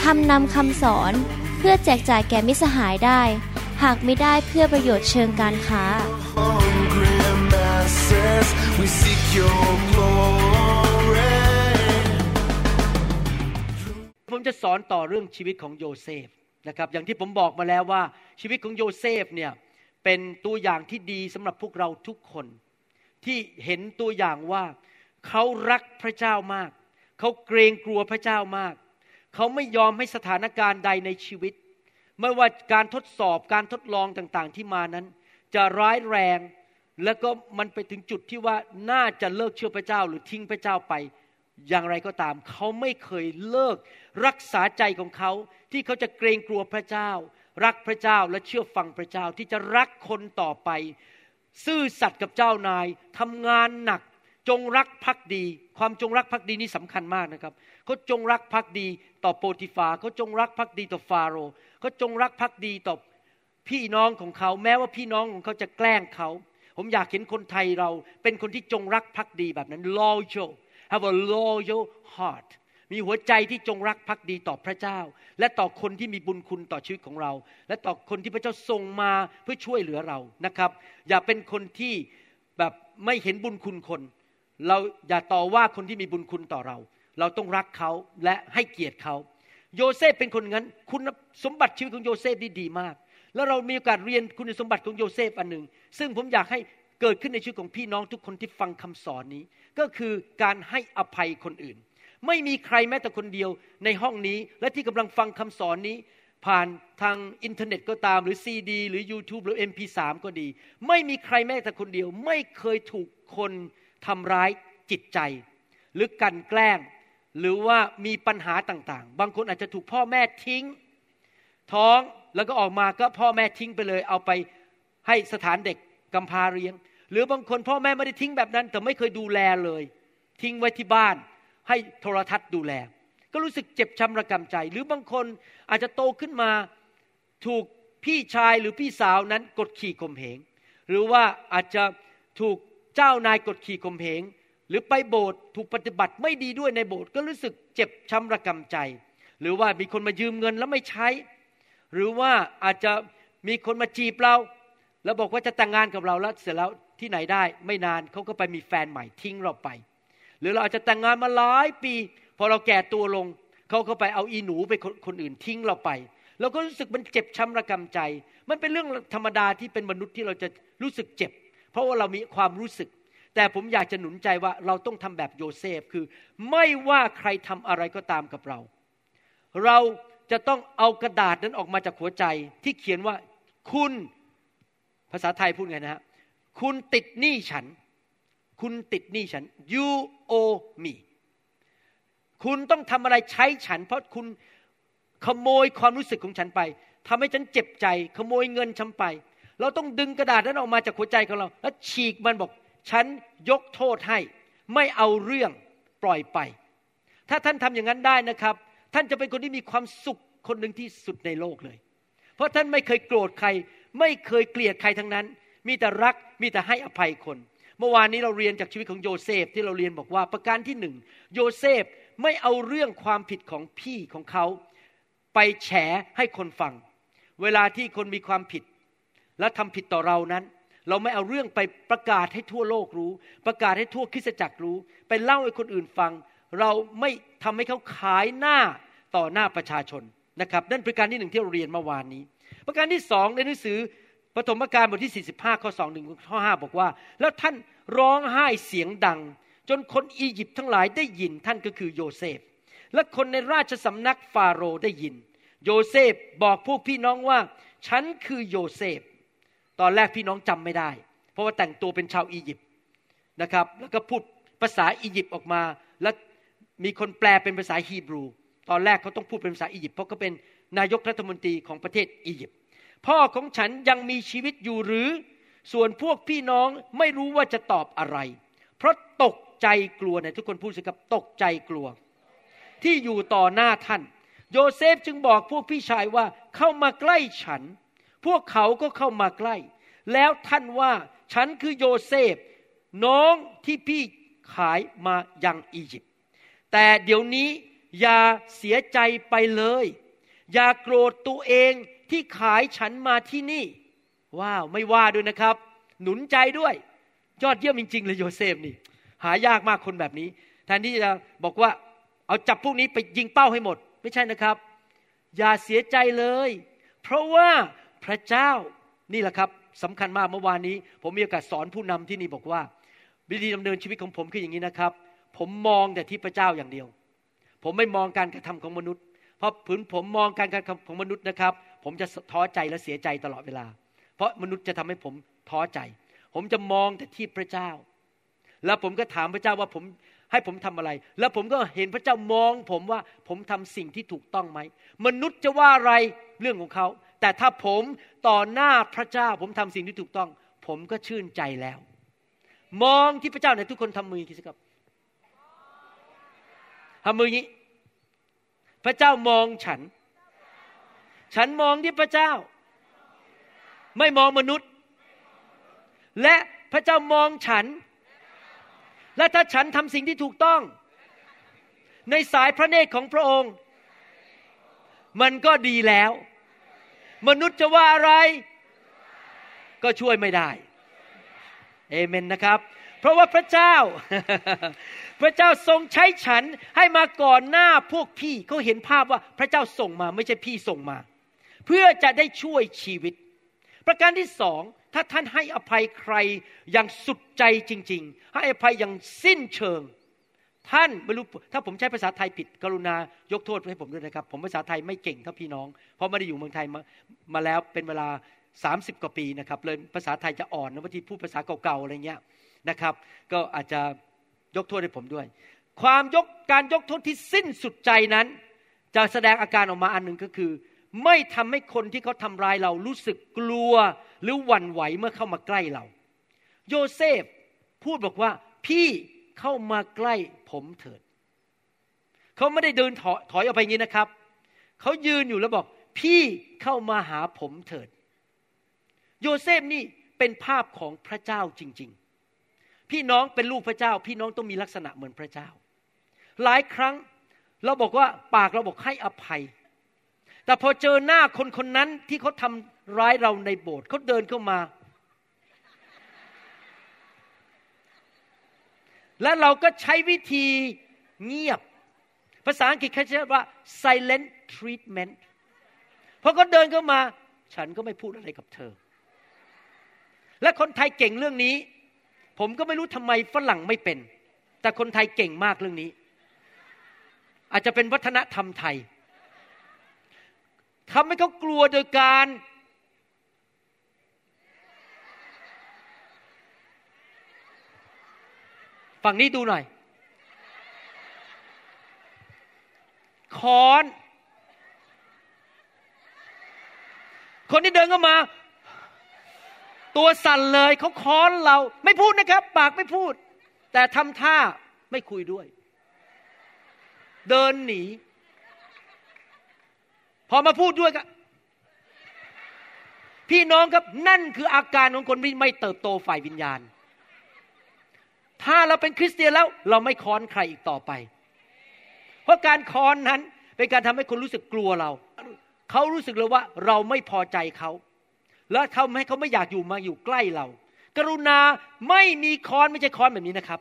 ทำนำคำสอนเพื่อแจกจ่ายแก่มิสหายได้ หากไม่ได้เพื่อประโยชน์เชิงการค้า hungry masses, we seek your glory. ผมจะสอนต่อเรื่องชีวิตของโยเซฟนะครับ อย่างที่ผมบอกมาแล้วว่าชีวิตของโยเซฟเนี่ยเป็นตัวอย่างที่ดีสำหรับพวกเราทุกคน ที่เห็นตัวอย่างว่าเขารักพระเจ้ามาก เขาเกรงกลัวพระเจ้ามาก เขาไม่ยอมให้สถานการณ์ใดในชีวิต ไม่ว่าการทดสอบการทดลองต่างๆที่มานั้น จะร้ายแรง แล้วก็มันไปถึงจุดที่ว่าน่าจะเลิกเชื่อพระเจ้าหรือทิ้งพระเจ้าไป อย่างไรก็ตาม เขาไม่เคยเลิกรักษาใจของเขา ที่เขาจะเกรงกลัวพระเจ้า รักพระเจ้าและเชื่อฟังพระเจ้าที่จะรักคนต่อไป ซื่อสัตย์กับเจ้านายทำงานหนักจงรักภักดี ความจงรักภักดีนี่สำคัญมากนะครับ เขาจงรักภักดีต่อโปรติฟาเขาจงรักภักดีต่อฟาโรห์เขาจงรักภักดีต่อพี่น้องของเขา แม้ว่าพี่น้องของเขาจะแกล้งเขา ผมอยากเห็นคนไทยเราเป็นคนที่จงรักภักดีแบบนั้น loyal have a loyal heart มีหัวใจที่จงรักภักดีต่อพระเจ้า และต่อคนที่มีบุญคุณต่อชีวิตของเรา และต่อคนที่พระเจ้าทรงมาเพื่อช่วยเหลือเรานะครับ อย่าเป็นคนที่แบบไม่เห็นบุญคุณคน เราอย่าต่อว่าคนที่มีบุญคุณต่อเรา เราต้องรักเขาและให้เกียรติเขาโยเซฟเป็นคนงั้น คุณสมบัติชีวิตของโยเซฟนี่ดีมาก แล้วเรามีโอกาสเรียนคุณสมบัติของโยเซฟอันหนึ่ง ซึ่งผมอยากให้เกิดขึ้นในชีวิตของพี่น้องทุกคนที่ฟังคำสอนนี้ ก็คือการให้อภัยคนอื่น ไม่มีใครแม้แต่คนเดียวในห้องนี้ และที่กำลังฟังคำสอนนี้ ผ่านทางอินเทอร์เน็ตก็ตามหรือซีดีหรือ YouTube หรือ MP3 ก็ดี ไม่มีใครแม้แต่คนเดียว ไม่เคยถูกคนทำร้ายจิตใจ หรือกลั่นแกล้ง หรือว่ามีปัญหาต่างๆ บางคนอาจจะถูกพ่อแม่ทิ้ง ท้องแล้วก็ออกมาก็พ่อแม่ทิ้งไปเลย เอาไปให้สถานเด็กกำพร้าเลี้ยง หรือบางคนพ่อแม่ไม่ได้ทิ้งแบบนั้น แต่ไม่เคยดูแลเลย ทิ้งไว้ที่บ้าน ให้โทรทัศน์ดูแล ก็รู้สึกเจ็บช้ำระกำใจ หรือบางคนอาจจะโตขึ้นมาถูกพี่ชายหรือพี่สาวนั้นกดขี่ข่มเหง หรือว่าอาจจะถูกเจ้านายกดขี่ข่มเหง หรือไปโบสถ์ถูกปฏิบัติไม่ดีด้วยในโบสถ์ก็รู้สึกเจ็บช้ำระกำใจ หรือว่ามีคนมายืมเงินแล้วไม่ใช้ หรือว่าอาจจะมีคนมาจีบเรา แล้วบอกว่าจะแต่งงานกับเราแล้วเสร็จแล้วที่ไหนได้ไม่นานเขาก็ไปมีแฟนใหม่ทิ้งเราไป หรือเราอาจจะแต่งงานมาหลายปี พอเราแก่ตัวลงเขาก็ไปเอาอีหนูไปคนคนอื่นทิ้งเราไปเราก็รู้สึกมันเจ็บช้ำระกำใจ มันเป็นเรื่องธรรมดาที่เป็นมนุษย์ที่เราจะรู้สึกเจ็บ เพราะว่าเรามีความรู้สึก แต่ผมอยากจะหนุนใจว่าเราต้องทำแบบโยเซฟคือ ไม่ว่าใครทำอะไรก็ตามกับเรา เราจะต้องเอากระดาษนั้นออกมาจากหัวใจที่เขียนว่าคุณภาษาไทยพูดไงนะฮะคุณติดหนี้ฉัน คุณติดหนี้ฉัน you owe me คุณต้องทำอะไรใช้ฉัน เพราะคุณขโมยความรู้สึกของฉันไปทำให้ฉันเจ็บใจ ขโมยเงินฉันไป เราต้องดึงกระดาษนั้นออกมาจากหัวใจของเรา แล้วฉีกมันบอก ฉันยกโทษให้ ไม่เอาเรื่องปล่อยไป ถ้าท่านทำอย่างนั้นได้นะครับ ท่านจะเป็นคนที่มีความสุขคนหนึ่งที่สุดในโลกเลย เพราะท่านไม่เคยโกรธใคร ไม่เคยเกลียดใครทั้งนั้น มีแต่รักมีแต่ให้อภัยคน เมื่อวานนี้เราเรียนจากชีวิตของโยเซฟที่เราเรียนบอกว่าประการที่หนึ่งโยเซฟไม่เอาเรื่องความผิดของพี่ของเขา ไปแฉให้คนฟัง เวลาที่คนมีความผิด และทำผิดต่อเรานั้น เราไม่เอาเรื่องไปประกาศให้ทั่วโลกรู้ ประกาศให้ทั่วคริสตจักรรู้ ไปเล่าให้คนอื่นฟัง เราไม่ทำให้เขาขายหน้าต่อหน้าประชาชนนะครับนั่นประการที่หนึ่งที่เราเรียนเมื่อวานนี้ ประการที่สองในหนังสือปฐมกาลบทที่ 45 ข้อ2ถึงข้อ 5 บอกว่า แล้วท่านร้องไห้เสียงดัง จนคนอียิปต์ทั้งหลายได้ยินท่านก็คือโยเซฟ และคนในราชสำนักฟาโรห์ได้ยิน โยเซฟบอกพวกพี่น้องว่า ฉันคือโยเซฟ ตอนแรกพี่น้องจำไม่ได้ เพราะว่าแต่งตัวเป็นชาวอียิปต์นะครับ แล้วก็พูดภาษาอียิปต์ออกมา และมีคนแปลเป็นภาษาฮีบรู ตอนแรกเขาต้องพูดเป็นภาษาอียิปต์เพราะเขาเป็นนายกรัฐมนตรีของประเทศอียิปต์พ่อของฉันยังมีชีวิตอยู่หรือส่วนพวกพี่น้องไม่รู้ว่าจะตอบอะไร เพราะตกใจกลัวเนี่ยทุกคนพูดสิครับตกใจกลัว ที่อยู่ต่อหน้าท่าน โยเซฟจึงบอกพวกพี่ชายว่าเข้ามาใกล้ฉัน พวกเขาก็เข้ามาใกล้ แล้วท่านว่าฉันคือโยเซฟ น้องที่พี่ขายมายังอียิปต์แต่เดี๋ยวนี้อย่าเสียใจไปเลย อย่าโกรธตัวเองที่ขายฉันมาที่นี่ ว้าวไม่ว่าด้วยนะครับ หนุนใจด้วย ยอดเยี่ยมจริง ๆ เลยโยเซฟนี่ หายากมากคนแบบนี้ แทนที่จะบอกว่าเอาจับพวกนี้ไปยิงเป้าให้หมด ไม่ใช่นะครับ อย่าเสียใจเลย เพราะว่า พระเจ้านี่แหละครับสำคัญมากเมื่อวานนี้ ผมมีโอกาสสอนผู้นำที่นี่บอกว่า วิธีดำเนินชีวิตของผมคืออย่างนี้นะครับ ผมมองแต่ที่พระเจ้าอย่างเดียว ผมไม่มองการกระทำของมนุษย์ เพราะผืนผมมองการกระทำของมนุษย์นะครับ ผมจะท้อใจและเสียใจตลอดเวลา เพราะมนุษย์จะทำให้ผมท้อใจ ผมจะมองแต่ที่พระเจ้า แล้วผมก็ถามพระเจ้าว่าผมให้ผมทำอะไร แล้วผมก็เห็นพระเจ้ามองผมว่าผมทำสิ่งที่ถูกต้องไหม มนุษย์จะว่าอะไรเรื่องของเขา แต่ถ้าผมต่อหน้าพระเจ้า ผมทำสิ่งที่ถูกต้อง ผมก็ชื่นใจแล้ว มองที่พระเจ้าในทุกคนทำมือคิดสิครับทำมืออย่างนี้ พระเจ้ามองฉัน ฉันมองที่พระเจ้า ไม่มองมนุษย์ และพระเจ้ามองฉัน และถ้าฉันทำสิ่งที่ถูกต้อง ในสายพระเนตรของพระองค์ มันก็ดีแล้ว มนุษย์จะว่าอะไร ก็ช่วยไม่ได้เอเมนนะครับ เพราะว่าพระเจ้า พระเจ้าทรงใช้ฉันให้มาก่อนหน้าพวกพี่เขาเห็นภาพว่าพระเจ้าส่งมาไม่ใช่พี่ส่งมา เพื่อจะได้ช่วยชีวิต ประการที่สองถ้าท่านให้อภัยใครอย่างสุดใจจริง ๆ ให้อภัยอย่างสิ้นเชิง ท่านไม่รู้ถ้าผมใช้ภาษาไทยผิด กรุณายกโทษให้ผมด้วยนะครับ ผมภาษาไทยไม่เก่งเท่าพี่น้อง เพราะไม่ได้อยู่เมืองไทยมามาแล้วเป็นเวลา 30 กว่าปีนะครับเลยภาษาไทยจะอ่อนนะบางทีพูดภาษาเก่าๆอะไรเงี้ยนะครับ ก็อาจจะยกโทษให้ผมด้วย ความยกการยกโทษที่สิ้นสุดใจนั้น จะแสดงอาการออกมาอันหนึ่งก็คือ ไม่ทำให้คนที่เขาทำร้ายเรารู้สึกกลัวหรือหวั่นไหวเมื่อเข้ามาใกล้เรา โยเซฟพูดบอกว่าพี่ เข้ามาใกล้ผมเถิด เขาไม่ได้เดินถอยถอยออกไปอย่างนี้นะครับ เขายืนอยู่แล้วบอก พี่เข้ามาหาผมเถิด โยเซฟนี่เป็นภาพของพระเจ้าจริง ๆ พี่น้องเป็นลูกพระเจ้า พี่น้องต้องมีลักษณะเหมือนพระเจ้า หลายครั้งเราบอกว่าปากเราบอกให้อภัย แต่พอเจอหน้าคนคนนั้นที่เขาทำร้ายเราในโบสถ์เขาเดินเข้ามา และเราก็ใช้วิธีเงียบ ภาษาอังกฤษเขาใช้ว่า silent treatment พอเขาเดินเข้ามา ฉันก็ไม่พูดอะไรกับเธอ และคนไทยเก่งเรื่องนี้ ผมก็ไม่รู้ทำไมฝรั่งไม่เป็น แต่คนไทยเก่งมากเรื่องนี้ อาจจะเป็นวัฒนธรรมไทยทำให้เขากลัวโดยการ ฝั่งนี้ดูหน่อย ค้อน คนที่เดินเข้ามา ตัวสั่นเลยเขาค้อนเรา ไม่พูดนะครับ ปากไม่พูด แต่ทำท่าไม่คุยด้วย เดินหนี พอมาพูดด้วยก็พี่น้องครับนั่นคืออาการของคนที่ไม่เติบโตฝ่ายวิญญาณ ถ้าเราเป็นคริสเตียนแล้วเราไม่ค้อนใครอีกต่อไป เพราะการค้อนนั้นเป็นการทำให้คนรู้สึกกลัวเรา เขารู้สึกเลยว่าเราไม่พอใจเขา และทำให้เขาไม่อยากอยู่มาอยู่ใกล้เรา กรุณาไม่มีค้อนไม่ใช่ค้อนแบบนี้นะครับ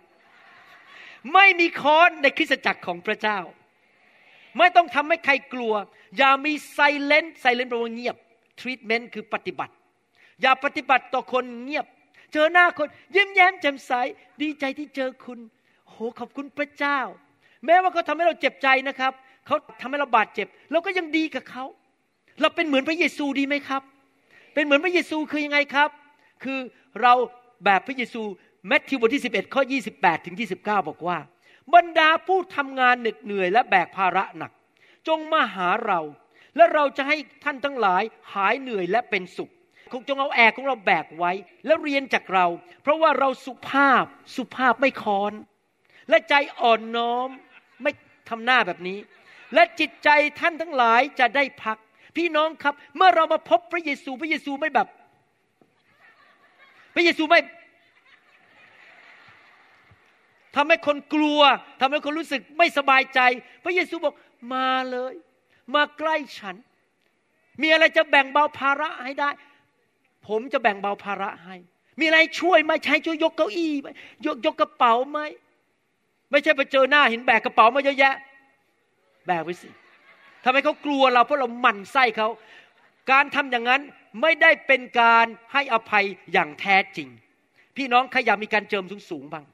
ไม่มีค้อนในคริสตจักรของพระเจ้า ไม่ต้องทำให้ใครกลัว อย่ามีไซเลนไซเลนแปลว่าเงียบทรีทเมนต์คือปฏิบัติ อย่าปฏิบัติต่อคนเงียบ เจอหน้าคนยิ้มแย้มแจ่มใส ดีใจที่เจอคุณโหขอบคุณพระเจ้า แม้ว่าเขาทำให้เราเจ็บใจนะครับเขาทำให้เราบาดเจ็บ เราก็ยังดีกับเขาเราเป็นเหมือนพระเยซูดีไหมครับ เป็นเหมือนพระเยซูคือยังไงครับ คือเราแบบพระเยซูแมทธิวบทที่11ข้อ28ถึง29 บอกว่า บรรดาผู้ทำงานเหน็ดเหนื่อยและแบกภาระหนัก จงมาหาเรา และเราจะให้ท่านทั้งหลายหายเหนื่อยและเป็นสุข จงเอาแอกของเราแบกไว้ แล้วเรียนจากเรา เพราะว่าเราสุภาพสุภาพไม่คอน และใจอ่อนน้อมไม่ทำหน้าแบบนี้ และจิตใจท่านทั้งหลายจะได้พัก พี่น้องครับ เมื่อเรามาพบพระเยซูพระเยซูไม่แบบ พระเยซูไม่ทำให้คนกลัวทำให้คนรู้สึกไม่สบายใจ พระเยซูบอกมาเลย มาใกล้ฉัน มีอะไรจะแบ่งเบาภาระให้ได้ ผมจะแบ่งเบาภาระให้ มีอะไรช่วยไหมใช้ช่วยยกเก้าอี้ไหมยกยกกระเป๋าไหมไม่ใช่ไปเจอหน้าเห็นแบกกระเป๋ามาเยอะแยะ แบกไว้สิทำไมเขากลัวเราเพราะเราหมั่นไส้เขา การทำอย่างนั้นไม่ได้เป็นการให้อภัยอย่างแท้จริง พี่น้องใครอยากมีการเจิมสูงๆบ้าง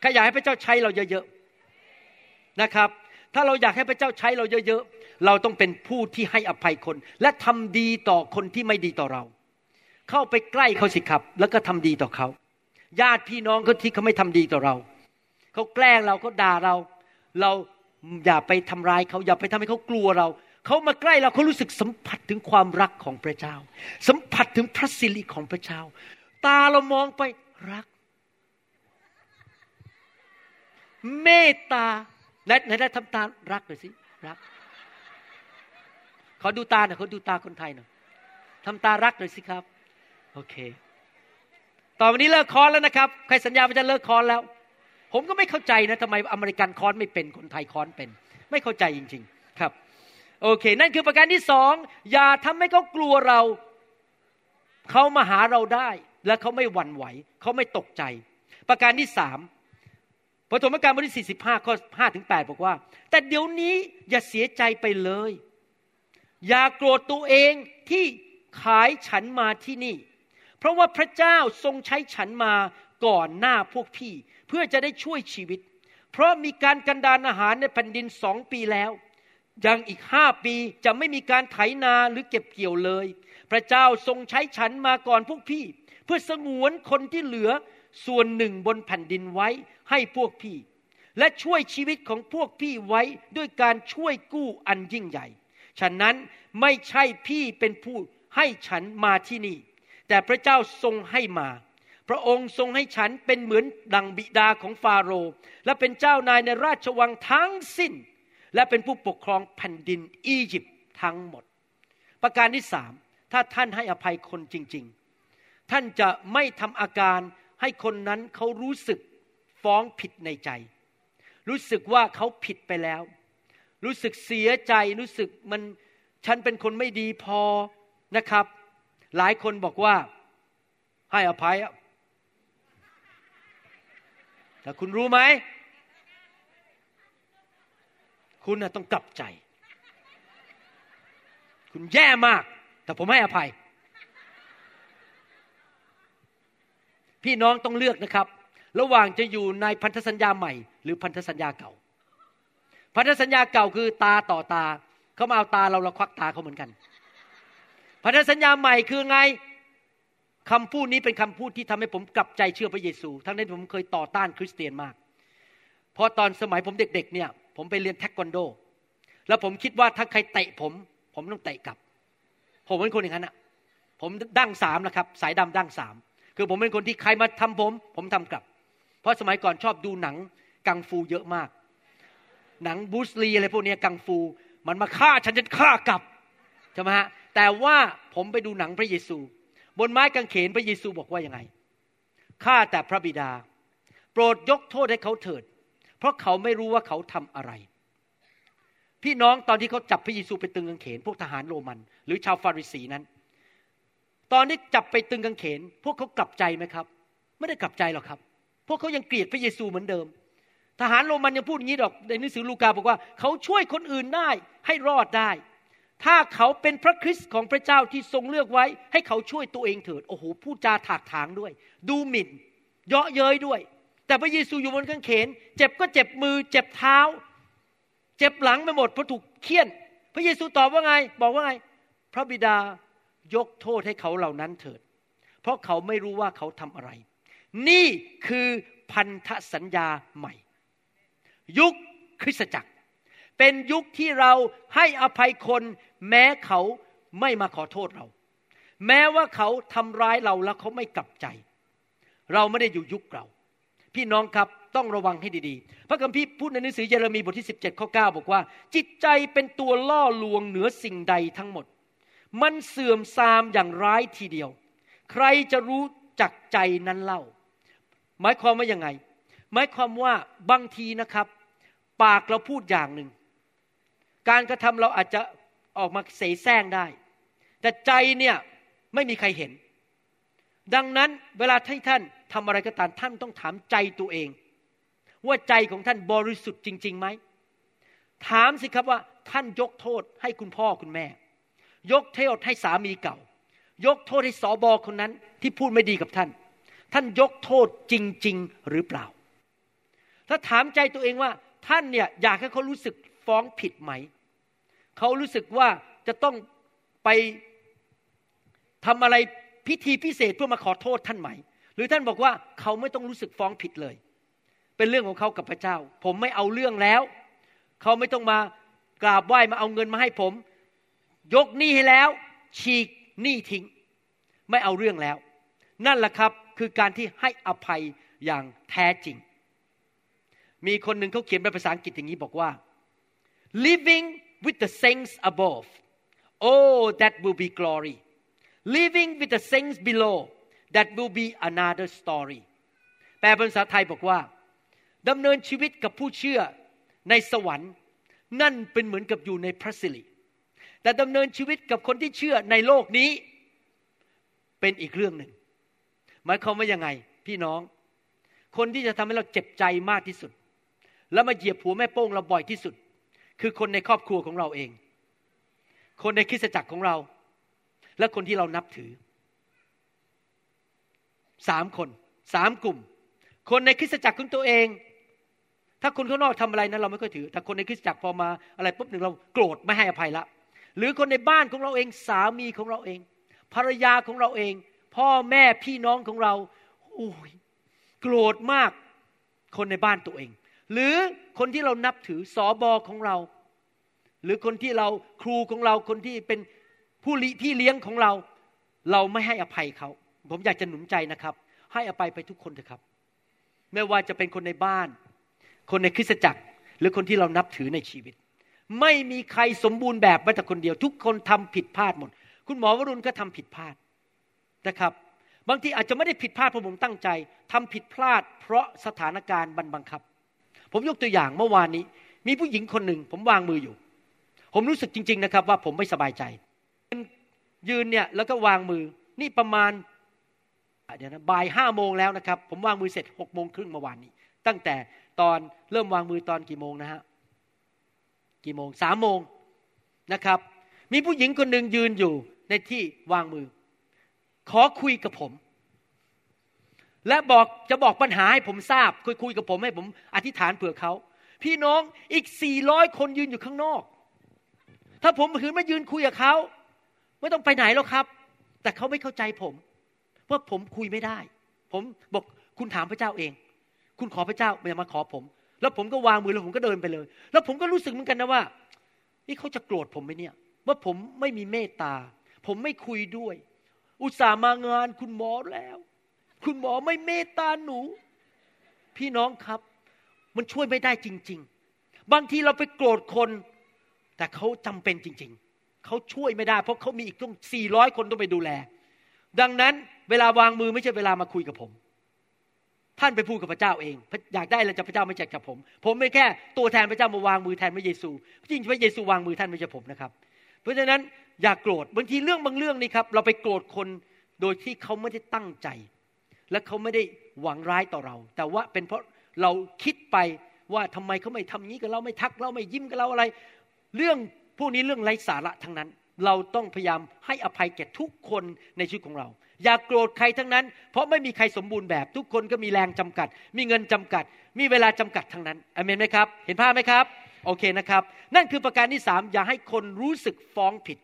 ใครอยากให้พระเจ้าใช้เราเยอะๆนะครับ ถ้าเราอยากให้พระเจ้าใช้เราเยอะๆเราต้องเป็นผู้ที่ให้อภัยคน และทำดีต่อคนที่ไม่ดีต่อเรา เข้าไปใกล้เขาสิครับ แล้วก็ทำดีต่อเขา ญาติพี่น้องเขาที่เขาไม่ทำดีต่อเรา เขาแกล้งเราเขาด่าเรา เราอย่าไปทำร้ายเขาอย่าไปทำให้เขากลัวเราเขามาใกล้เราเขารู้สึกสัมผัสถึงความรักของพระเจ้า สัมผัสถึงพระสิริของพระเจ้า ตาเรามองไปรัก เมตตาและไหนได้ทำตารักหน่อยสิรักขอดูตาหน่อยขอดูตาคนไทยหน่อยทำตารักหน่อยสิครับ โอเค ต่อวันนี้เลิกค้อนแล้วนะครับ ใครสัญญาว่าจะเลิกค้อนแล้ว ผมก็ไม่เข้าใจนะทำไมอเมริกันค้อนไม่เป็นคนไทยค้อนเป็น ไม่เข้าใจจริง ๆ ครับ โอเค นั่นคือประการที่สองอย่าทำให้เขากลัวเรา เขามาหาเราได้ และเขาไม่หวั่นไหว เขาไม่ตกใจ ประการที่สามพระธรรมการบทที่45ข้อ5ถึง8บอกว่า แต่เดี๋ยวนี้อย่าเสียใจไปเลย อย่าโกรธตัวเองที่ขายฉันมาที่นี่ เพราะว่าพระเจ้าทรงใช้ฉันมาก่อนหน้าพวกพี่ เพื่อจะได้ช่วยชีวิต เพราะมีการกันดานอาหารในแผ่นดินสองปีแล้ว ยังอีกห้าปีจะไม่มีการไถนาหรือเก็บเกี่ยวเลย พระเจ้าทรงใช้ฉันมาก่อนพวกพี่ เพื่อสงวนคนที่เหลือส่วนหนึ่งบนแผ่นดินไว้ให้พวกพี่ และช่วยชีวิตของพวกพี่ไว้ด้วยการช่วยกู้อันยิ่งใหญ่ ฉะนั้นไม่ใช่พี่เป็นผู้ให้ฉันมาที่นี่ แต่พระเจ้าทรงให้มา พระองค์ทรงให้ฉันเป็นเหมือนดังบิดาของฟาโรห์และเป็นเจ้านายในราชวังทั้งสิ้น และเป็นผู้ปกครองแผ่นดินอียิปต์ทั้งหมด ประการที่สามถ้าท่านให้อภัยคนจริง ๆ ท่านจะไม่ทำอาการให้คนนั้นเขารู้สึกฟ้องผิดในใจ รู้สึกว่าเขาผิดไปแล้ว รู้สึกเสียใจรู้สึกมันฉันเป็นคนไม่ดีพอนะครับ หลายคนบอกว่าให้อภัยแต่คุณรู้ไหม คุณต้องกลับใจ คุณแย่มาก แต่ผมให้อภัย พี่น้องต้องเลือกนะครับ ระหว่างจะอยู่ในพันธสัญญาใหม่ หรือพันธสัญญาเก่า พันธสัญญาเก่าคือตาต่อตา เขามาเอาตาเราเราควักตาเขาเหมือนกัน พันธสัญญาใหม่คือไงคำพูดนี้เป็นคำพูดที่ทำให้ผมกลับใจเชื่อพระเยซู ทั้งนั้นผมเคยต่อต้านคริสเตียนมากเพราะตอนสมัยผมเด็ก ๆ เนี่ย ผมไปเรียนเทควันโด แล้วผมคิดว่าถ้าใครเตะผม ผมต้องเตะกลับ ผมเป็นคนอย่างนั้นอะผมดั้งสามนะครับ สายดำดั้งสาม คือผมเป็นคนที่ใครมาทำผม ผมทำกลับ เพราะสมัยก่อนชอบดูหนังกังฟูเยอะมาก หนังบูสลีอะไรพวกนี้กังฟู มันมาฆ่าฉันจะฆ่ากลับใช่ไหมฮะ แต่ว่าผมไปดูหนังพระเยซู บนไม้กางเขนพระเยซูบอกว่ายังไงข้าแต่พระบิดา โปรดยกโทษให้เขาเถิด เพราะเขาไม่รู้ว่าเขาทำอะไร พี่น้องตอนที่เขาจับพระเยซูไปตึงกางเขน พวกทหารโรมัน หรือชาวฟาริสีนั้น ตอนที่จับไปตึงกางเขน พวกเขากลับใจไหมครับ ไม่ได้กลับใจหรอกครับ พวกเขายังเกลียดพระเยซูเหมือนเดิมทหารโรมันยังพูดอย่างนี้ดอกในหนังสือลูกาบอกว่าเขาช่วยคนอื่นได้ให้รอดได้ ถ้าเขาเป็นพระคริสต์ของพระเจ้าที่ทรงเลือกไว้ ให้เขาช่วยตัวเองเถิด โอ้โหพูดจาถากถางด้วย ดูหมิ่น เยาะเย้ยด้วย แต่พระเยซูอยู่บนกางเขน เจ็บก็เจ็บมือ เจ็บเท้า เจ็บหลังไปหมดเพราะถูกเคี่ยน พระเยซูตอบว่าไง บอกว่าไง พระบิดายกโทษให้เขาเหล่านั้นเถิด เพราะเขาไม่รู้ว่าเขาทำอะไร นี่คือพันธสัญญาใหม่ ยุคคริสตจักร เป็นยุคที่เราให้อภัยคนแม้เขาไม่มาขอโทษเรา แม้ว่าเขาทำร้ายเราแล้วเขาไม่กลับใจ เราไม่ได้อยู่ยุคเรา พี่น้องครับต้องระวังให้ดีๆ พระคัมภีร์พูดในหนังสือเยเรมีบทที่ 17ข้อ9บอกว่า จิตใจเป็นตัวล่อลวงเหนือสิ่งใดทั้งหมด มันเสื่อมทรามอย่างร้ายทีเดียว ใครจะรู้จักใจนั้นเล่า หมายความว่ายังไง หมายความว่าบางทีนะครับ ปากเราพูดอย่างหนึ่ง การกระทำเราอาจจะออกมาเสแสร้งได้ แต่ใจเนี่ยไม่มีใครเห็น ดังนั้นเวลาที่ท่านทำอะไรก็ตามท่านต้องถามใจตัวเอง ว่าใจของท่านบริสุทธิ์จริงๆไหมถามสิครับว่าท่านยกโทษให้คุณพ่อคุณแม่ ยกโทษให้สามีเก่า ยกโทษให้สอบอคนนั้นที่พูดไม่ดีกับท่าน ท่านยกโทษจริง ๆ หรือเปล่า ถ้าถามใจตัวเองว่าท่านเนี่ยอยากให้เขารู้สึกฟ้องผิดไหม เขารู้สึกว่าจะต้องไปทำอะไรพิธีพิเศษเพื่อมาขอโทษท่านไหม่ หรือท่านบอกว่าเขาไม่ต้องรู้สึกฟ้องผิดเลย เป็นเรื่องของเขากับพระเจ้า ผมไม่เอาเรื่องแล้ว เขาไม่ต้องมากราบไหว้มาเอาเงินมาให้ผม ยกหนี้ให้แล้ว ฉีกหนี้ทิ้ง ไม่เอาเรื่องแล้ว นั่นแหละครับคือการที่ให้อภัยอย่างแท้จริง มีคนหนึ่งเขาเขียนเป็นภาษาอังกฤษอย่างนี้บอกว่า living with the saints above oh that will be glory living with the saints below that will be another story แปลเป็นภาษาไทยบอกว่าดำเนินชีวิตกับผู้เชื่อในสวรรค์ นั่นเป็นเหมือนกับอยู่ในพระสิริแต่ดำเนินชีวิตกับคนที่เชื่อในโลกนี้ เป็นอีกเรื่องหนึ่งหมายความว่ายังไง พี่น้อง คนที่จะทำให้เราเจ็บใจมากที่สุด แล้วมาเหยียบหัวแม่โป้งเราบ่อยที่สุด คือคนในครอบครัวของเราเอง คนในคริสตจักรของเรา และคนที่เรานับถือสามคนสามกลุ่ม คนในคริสตจักรของตัวเอง ถ้าคนข้างนอกทำอะไรนั้นเราไม่ค่อยถือ แต่คนในคริสตจักรพอมาอะไรปุ๊บหนึ่งเราโกรธไม่ให้อภัยละ หรือคนในบ้านของเราเองสามีของเราเอง ภรรยาของเราเอง พ่อแม่พี่น้องของเราโอ้ยโกรธมากคนในบ้านตัวเอง หรือคนที่เรานับถือสอบอของเรา หรือคนที่เราครูของเราคนที่เป็นผู้พี่เลี้ยงของเรา เราไม่ให้อภัยเขา ผมอยากจะหนุนใจนะครับ ให้อภัยไปทุกคนเถอะครับ ไม่ว่าจะเป็นคนในบ้าน คนในคริสตจักร หรือคนที่เรานับถือในชีวิต ไม่มีใครสมบูรณ์แบบแม้แต่คนเดียว ทุกคนทำผิดพลาดหมด คุณหมอวรุณก็ทำผิดพลาดนะครับ บางทีอาจจะไม่ได้ผิดพลาดเพราะผมตั้งใจทำผิดพลาด เพราะสถานการณ์บันบังคับ ผมยกตัวอย่างเมื่อวานนี้ มีผู้หญิงคนหนึ่งผมวางมืออยู่ ผมรู้สึกจริง ๆนะครับ ว่าผมไม่สบายใจ ยืนเนี่ยแล้วก็วางมือ นี่ประมาณเดี๋ยวนะบ่ายห้าโมงแล้วนะครับ ผมวางมือเสร็จหกโมงครึ่งเมื่อวานนี้ ตั้งแต่ตอนเริ่มวางมือตอนกี่โมงนะฮะกี่โมงสามโมงนะครับ มีผู้หญิงคนหนึ่งยืนอยู่ในที่วางมือ ขอคุยกับผม และบอกจะบอกปัญหาให้ผมทราบคุยคุยกับผมให้ผมอธิษฐานเผื่อเขา พี่น้องอีกสี่ร้อยคนยืนอยู่ข้างนอก ถ้าผมถือมายืนคุยกับเขาไม่ต้องไปไหนหรอกครับ แต่เขาไม่เข้าใจผมว่าผมคุยไม่ได้ ผมบอกคุณถามพระเจ้าเอง คุณขอพระเจ้าอย่ามาขอผม แล้วผมก็วางมือแล้วผมก็เดินไปเลย แล้วผมก็รู้สึกเหมือนกันนะว่านี่เขาจะโกรธผมไหมเนี่ย ว่าผมไม่มีเมตตา ผมไม่คุยด้วย อุตส่าห์มางานคุณหมอแล้ว คุณหมอไม่เมตตาหนู พี่น้องครับ มันช่วยไม่ได้จริง ๆ บางทีเราไปโกรธคน แต่เขาจำเป็นจริง ๆ เขาช่วยไม่ได้ เพราะเขามีอีกต้องสี่ร้อยคนต้องไปดูแล ดังนั้นเวลาวางมือไม่ใช่เวลามาคุยกับผม ท่านไปพูดกับพระเจ้าเอง อยากได้อะไรจากพระเจ้าไม่ใช่จากผม ผมไม่แค่ตัวแทนพระเจ้ามาวางมือแทนพระเยซูจริงพระเยซูวางมือท่านไม่ใช่ผมนะครับ เพราะฉะนั้นอย่ากโกรธบางทีเรื่องบางเรื่องนี่ครับ เราไปโกรธคนโดยที่เขาไม่ได้ตั้งใจ และเขาไม่ได้หวังร้ายต่อเรา แต่ว่าเป็นเพราะเราคิดไปว่าทำไมเขาไม่ทำงี้กับเราไม่ทักเราไม่ยิ้มกับเราอะไร เรื่องพวกนี้เรื่องไร้สาระทั้งนั้น เราต้องพยายามให้อภัยแก่ทุกคนในชีวิตของเรา อย่ากโกรธใครทั้งนั้น เพราะไม่มีใครสมบูรณ์แบบทุกคนก็มีแรงจำกัด มีเงินจำกัด มีเวลาจำกัดทั้งนั้นอเมนไหมครับ เห็นภาพไหมครับโอเคนะครับ นั่นคือประการที่สามอย่าให้คนรู้สึกฟ้องผิด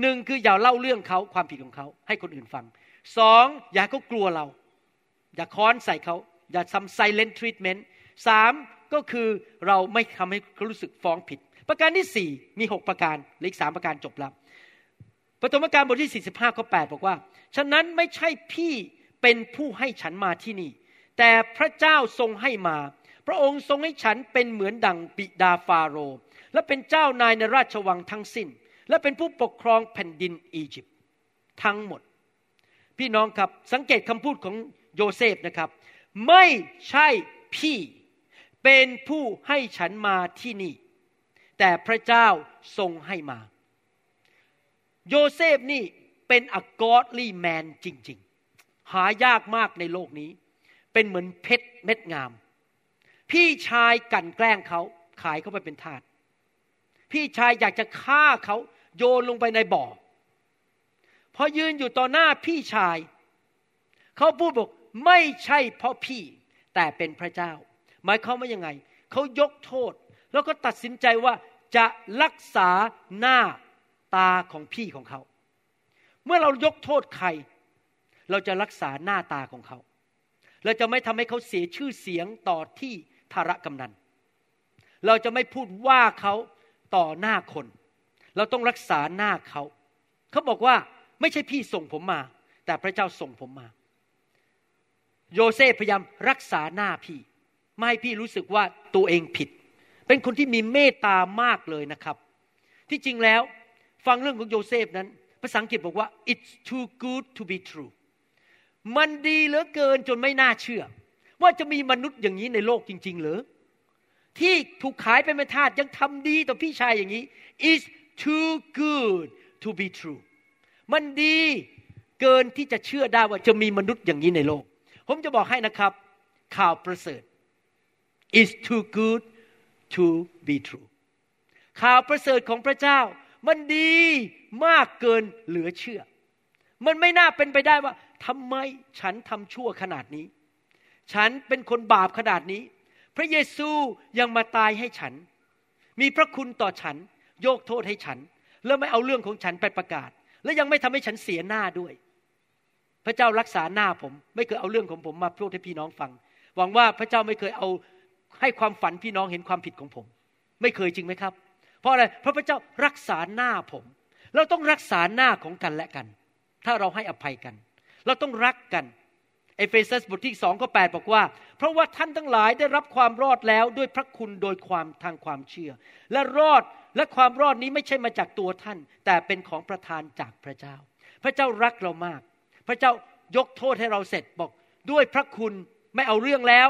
หนึ่งคืออย่าเล่าเรื่องเขาความผิดของเขา ให้คนอื่นฟังสองอย่าเขากลัวเรา อย่าค้อนใส่เขา อย่าทำ silent treatment สามก็คือเราไม่ทำให้เขารู้สึกฟ้องผิด ประการที่สี่มีหกประการเหลืออีกสามประการจบแล้วปฐมกาลบทที่45ข้อ8บอกว่า ฉะนั้นไม่ใช่พี่เป็นผู้ให้ฉันมาที่นี่ แต่พระเจ้าทรงให้มา พระองค์ทรงให้ฉันเป็นเหมือนดังบิดาฟาโรห์และเป็นเจ้านายในราชวังทั้งสิ้น และเป็นผู้ปกครองแผ่นดินอียิปต์ทั้งหมด พี่น้องครับสังเกตคำพูดของโยเซฟนะครับ ไม่ใช่พี่เป็นผู้ให้ฉันมาที่นี่ แต่พระเจ้าทรงให้มา โยเซฟนี่เป็น a godly man จริง ๆ หายากมากในโลกนี้ เป็นเหมือนเพชรเม็ดงาม พี่ชายกันแกล้งเขาขายเขาไปเป็นทาส พี่ชายอยากจะฆ่าเขาโยนลงไปในบ่อ พอยืนอยู่ต่อหน้าพี่ชาย เขาพูดบอกไม่ใช่เพราะพี่แต่เป็นพระเจ้า หมายความว่ายังไง เขายกโทษ แล้วก็ตัดสินใจว่า จะรักษาหน้าตาของพี่ของเขา เมื่อเรายกโทษใคร เราจะรักษาหน้าตาของเขา เราจะไม่ทำให้เขาเสียชื่อเสียงต่อที่ธาระกำนัน เราจะไม่พูดว่าเขาต่อหน้าคน เราต้องรักษาหน้าเขา เขาบอกว่าไม่ใช่พี่ส่งผมมา แต่พระเจ้าส่งผมมา โยเซฟพยายามรักษาหน้าพี่ ไม่ให้พี่รู้สึกว่าตัวเองผิด เป็นคนที่มีเมตตามากเลยนะครับ ที่จริงแล้วฟังเรื่องของโยเซฟนั้น ภาษาอังกฤษบอกว่า it's too good to be true มันดีเหลือเกินจนไม่น่าเชื่อ ว่าจะมีมนุษย์อย่างนี้ในโลกจริงๆเหรอที่ถูกขายเป็นทาสยังทำดีต่อพี่ชายอย่างนี้ is too good to be true มันดีเกินที่จะเชื่อได้ว่าจะมีมนุษย์อย่างนี้ในโลก ผมจะบอกให้นะครับ ข่าวประเสริฐ is too good to be true ข่าวประเสริฐของพระเจ้า มันดีมากเกินเหลือเชื่อ มันไม่น่าเป็นไปได้ว่าทำไมฉันทำชั่วขนาดนี้ ฉันเป็นคนบาปขนาดนี้ พระเยซูยังมาตายให้ฉัน มีพระคุณต่อฉันโยกโทษให้ฉัน แล้วไม่เอาเรื่องของฉันไปประกาศ และยังไม่ทำให้ฉันเสียหน้าด้วย พระเจ้ารักษาหน้าผม ไม่เคยเอาเรื่องของผมมาพูดให้พี่น้องฟัง หวังว่าพระเจ้าไม่เคยเอา ให้ความฝันพี่น้องเห็นความผิดของผม ไม่เคยจริงไหมครับ เพราะอะไรเพราะพระเจ้ารักษาหน้าผม เราต้องรักษาหน้าของกันและกัน ถ้าเราให้อภัยกัน เราต้องรักกันเอเฟซัสบทที่สองข้อแปดบอกว่า เพราะว่าท่านทั้งหลายได้รับความรอดแล้วด้วยพระคุณโดยความทางความเชื่อ และรอดและความรอดนี้ไม่ใช่มาจากตัวท่าน แต่เป็นของประทานจากพระเจ้า พระเจ้ารักเรามาก พระเจ้ายกโทษให้เราเสร็จบอกด้วยพระคุณไม่เอาเรื่องแล้ว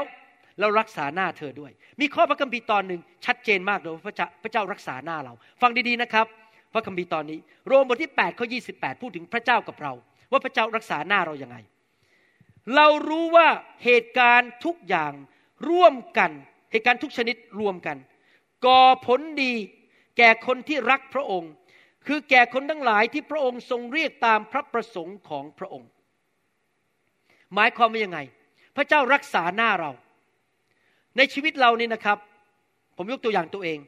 เรารักษาหน้าเธอด้วย มีข้อพระคัมภีร์ตอนหนึ่งชัดเจนมากเลยว่าพระเจ้าพระเจ้ารักษาหน้าเรา ฟังดีๆนะครับ พระคัมภีร์ตอนนี้ โรมบทที่8ข้อ28พูดถึงพระเจ้ากับเรา ว่าพระเจ้ารักษาหน้าเราอย่างไง เรารู้ว่าเหตุการณ์ทุกอย่างร่วมกัน เหตุการณ์ทุกชนิดรวมกันก่อผลดีแก่คนที่รักพระองค์ คือแก่คนทั้งหลายที่พระองค์ทรงเรียกตามพระประสงค์ของพระองค์ หมายความว่ายังไง พระเจ้ารักษาหน้าเรา ในชีวิตเรานี่นะครับ ผมยกตัวอย่างตัวเอง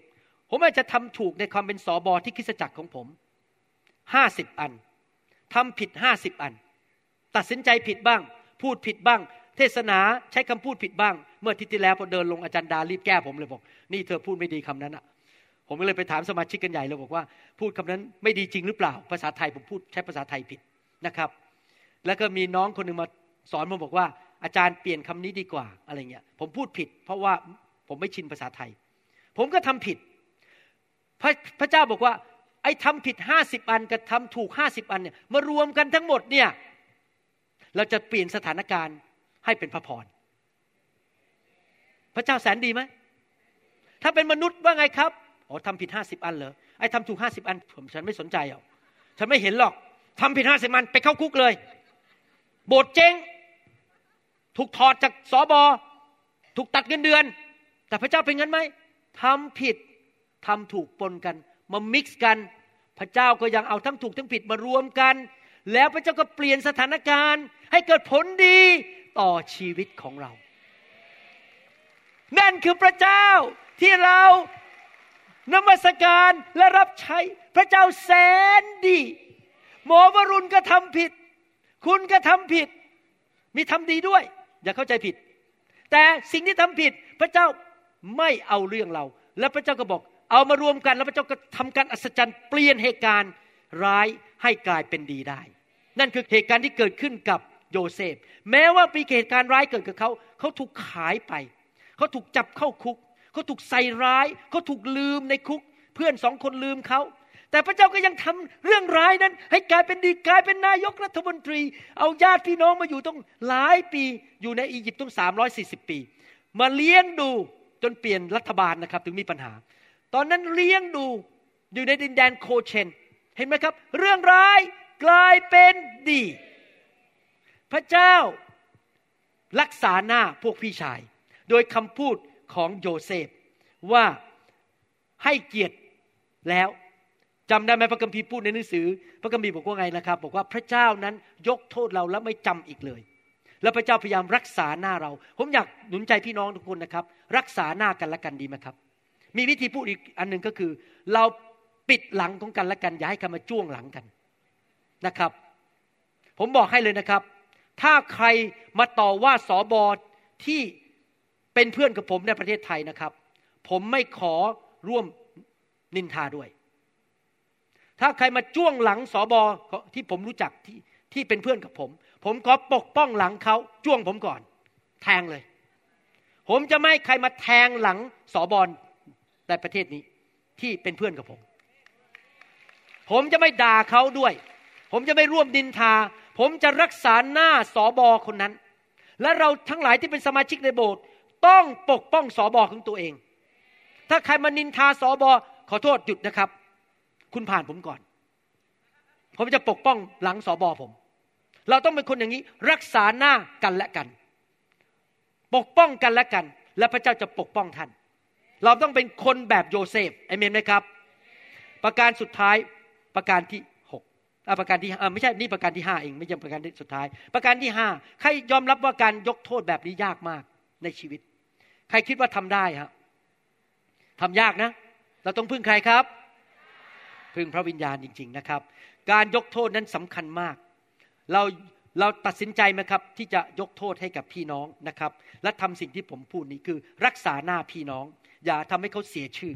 ผมอาจจะทำถูกในความเป็นสอบอที่คริสจักรของผมห้าสิบอันทำผิดห้าสิบอัน ตัดสินใจผิดบ้าง พูดผิดบ้าง เทศนาใช้คำพูดผิดบ้าง เมื่อทิตที่แล้วพอเดินลงอาจารย์ดารีบแก้ผมเลยบอก นี่เธอพูดไม่ดีคำนั้นอะผมก็เลยไปถามสมาชิกกันใหญ่เลยบอกว่า พูดคำนั้นไม่ดีจริงหรือเปล่า ภาษาไทยผมพูดใช้ภาษาไทยผิดนะครับ แล้วก็มีน้องคนหนึ่งมาสอนผมบอกว่า อาจารย์เปลี่ยนคำนี้ดีกว่าอะไรเงี้ยผมพูดผิด เพราะว่าผมไม่ชินภาษาไทย ผมก็ทำผิด พระพระเจ้าบอกว่า ไอ้ทำผิดห้าสิบอันกับทำถูกห้าสิบอันเนี่ยมารวมกันทั้งหมดเนี่ยเราจะเปลี่ยนสถานการณ์ให้เป็นพระพร พระเจ้าแสนดีไหมถ้าเป็นมนุษย์ว่าไงครับอ๋อทำผิดห้าสิบอันเหรอไอ้ทำถูกห้าสิบอันผมฉันไม่สนใจหรอกฉันไม่เห็นหรอกทำผิดห้าสิบอันไปเข้าคุกเลย โบสถ์เจ๊ง ถูกถอดจากสอบอถูกตัดเงินเดือน แต่พระเจ้าเป็นงั้นไหมทำผิดทำถูกปนกัน มามิกซ์กัน พระเจ้าก็ยังเอาทั้งถูกทั้งผิดมารวมกัน แล้วพระเจ้าก็เปลี่ยนสถานการณ์ ให้เกิดผลดีต่อชีวิตของเรา นั่นคือพระเจ้าที่เรานมัสการและรับใช้ พระเจ้าแสนดี หมอวรุณก็ทำผิด คุณก็ทำผิด มีทำดีด้วย อย่าเข้าใจผิด แต่สิ่งที่ทำผิดพระเจ้าไม่เอาเรื่องเรา และพระเจ้าก็บอก เอามารวมกัน แล้วพระเจ้าก็ทำการอัศจรรย์เปลี่ยนเหตุการณ์ร้ายให้กลายเป็นดีได้ นั่นคือเหตุการณ์ที่เกิดขึ้นกับโยเซฟ แม้ว่ามีเหตุการณ์ร้ายเกิดกับเขา เขาถูกขายไป เขาถูกจับเข้าคุก เขาถูกใส่ร้าย เขาถูกลืมในคุก เพื่อนสองคนลืมเขา แต่พระเจ้าก็ยังทำเรื่องร้ายนั้น ให้กลายเป็นดีกลายเป็นนายกรัฐมนตรี เอาญาติพี่น้องมาอยู่ต้องหลายปีอยู่ในอียิปต์ต้อง340ปี มาเลี้ยงดูจนเปลี่ยนรัฐบาลนะครับ ถึงมีปัญหา ตอนนั้นเลี้ยงดูอยู่ในดินแดนโคเชน เห็นไหมครับ เรื่องร้ายกลายเป็นดี พระเจ้ารักษาหน้าพวกพี่ชาย โดยคำพูดของโยเซฟว่าให้เกียรติแล้ว จำได้ไหมพระคัมภีร์พูดในหนังสือ พระคัมภีร์บอกว่าไงนะครับ บอกว่าพระเจ้านั้นยกโทษเราแล้วไม่จำอีกเลย แล้วพระเจ้าพยายามรักษาหน้าเรา ผมอยากหนุนใจพี่น้องทุกคนนะครับ รักษาหน้ากันและกันดีไหมครับ มีวิธีพูดอีกอันหนึ่งก็คือ เราปิดหลังของกันและกันอย่าให้กันมาจ้วงหลังกันนะครับ ผมบอกให้เลยนะครับ ถ้าใครมาต่อว่าสอบอที่เป็นเพื่อนกับผมในประเทศไทยนะครับ ผมไม่ขอร่วมนินทาด้วย ถ้าใครมาจ้วงหลังสอบอที่ผมรู้จักที่ที่เป็นเพื่อนกับผม ผมขอปกป้องหลังเขาจ้วงผมก่อน แทงเลย ผมจะไม่ใครมาแทงหลังสอบอในประเทศนี้ที่เป็นเพื่อนกับผม ผมจะไม่ด่าเขาด้วย ผมจะไม่ร่วมดินทา ผมจะรักษาหน้าสอบอคนนั้น และเราทั้งหลายที่เป็นสมาชิกในโบสถ์ต้องปกป้องสอบอของตัวเอง ถ้าใครมานินทาสอบอขอโทษหยุดนะครับ คุณผ่านผมก่อน ผมจะปกป้องหลังสอบอผม เราต้องเป็นคนอย่างนี้ รักษาหน้ากันและกัน ปกป้องกันและกัน และพระเจ้าจะปกป้องท่าน เราต้องเป็นคนแบบโยเซฟเอเมนไหมครับ ประการสุดท้ายประการที่หกประการที่ไม่ใช่นี่ประการที่ห้าเองไม่ใช่ประการที่สุดท้าย ประการที่ห้าใครยอมรับว่าการยกโทษแบบนี้ยากมากในชีวิต ใครคิดว่าทำได้ฮะทำยากนะ เราต้องพึ่งใครครับ พึ่งพระวิญญาณจริง ๆนะครับ การยกโทษนั้นสำคัญมาก เราเราตัดสินใจไหมครับ ที่จะยกโทษให้กับพี่น้องนะครับ และทำสิ่งที่ผมพูดนี้คือรักษาหน้าพี่น้อง อย่าทำให้เขาเสียชื่อ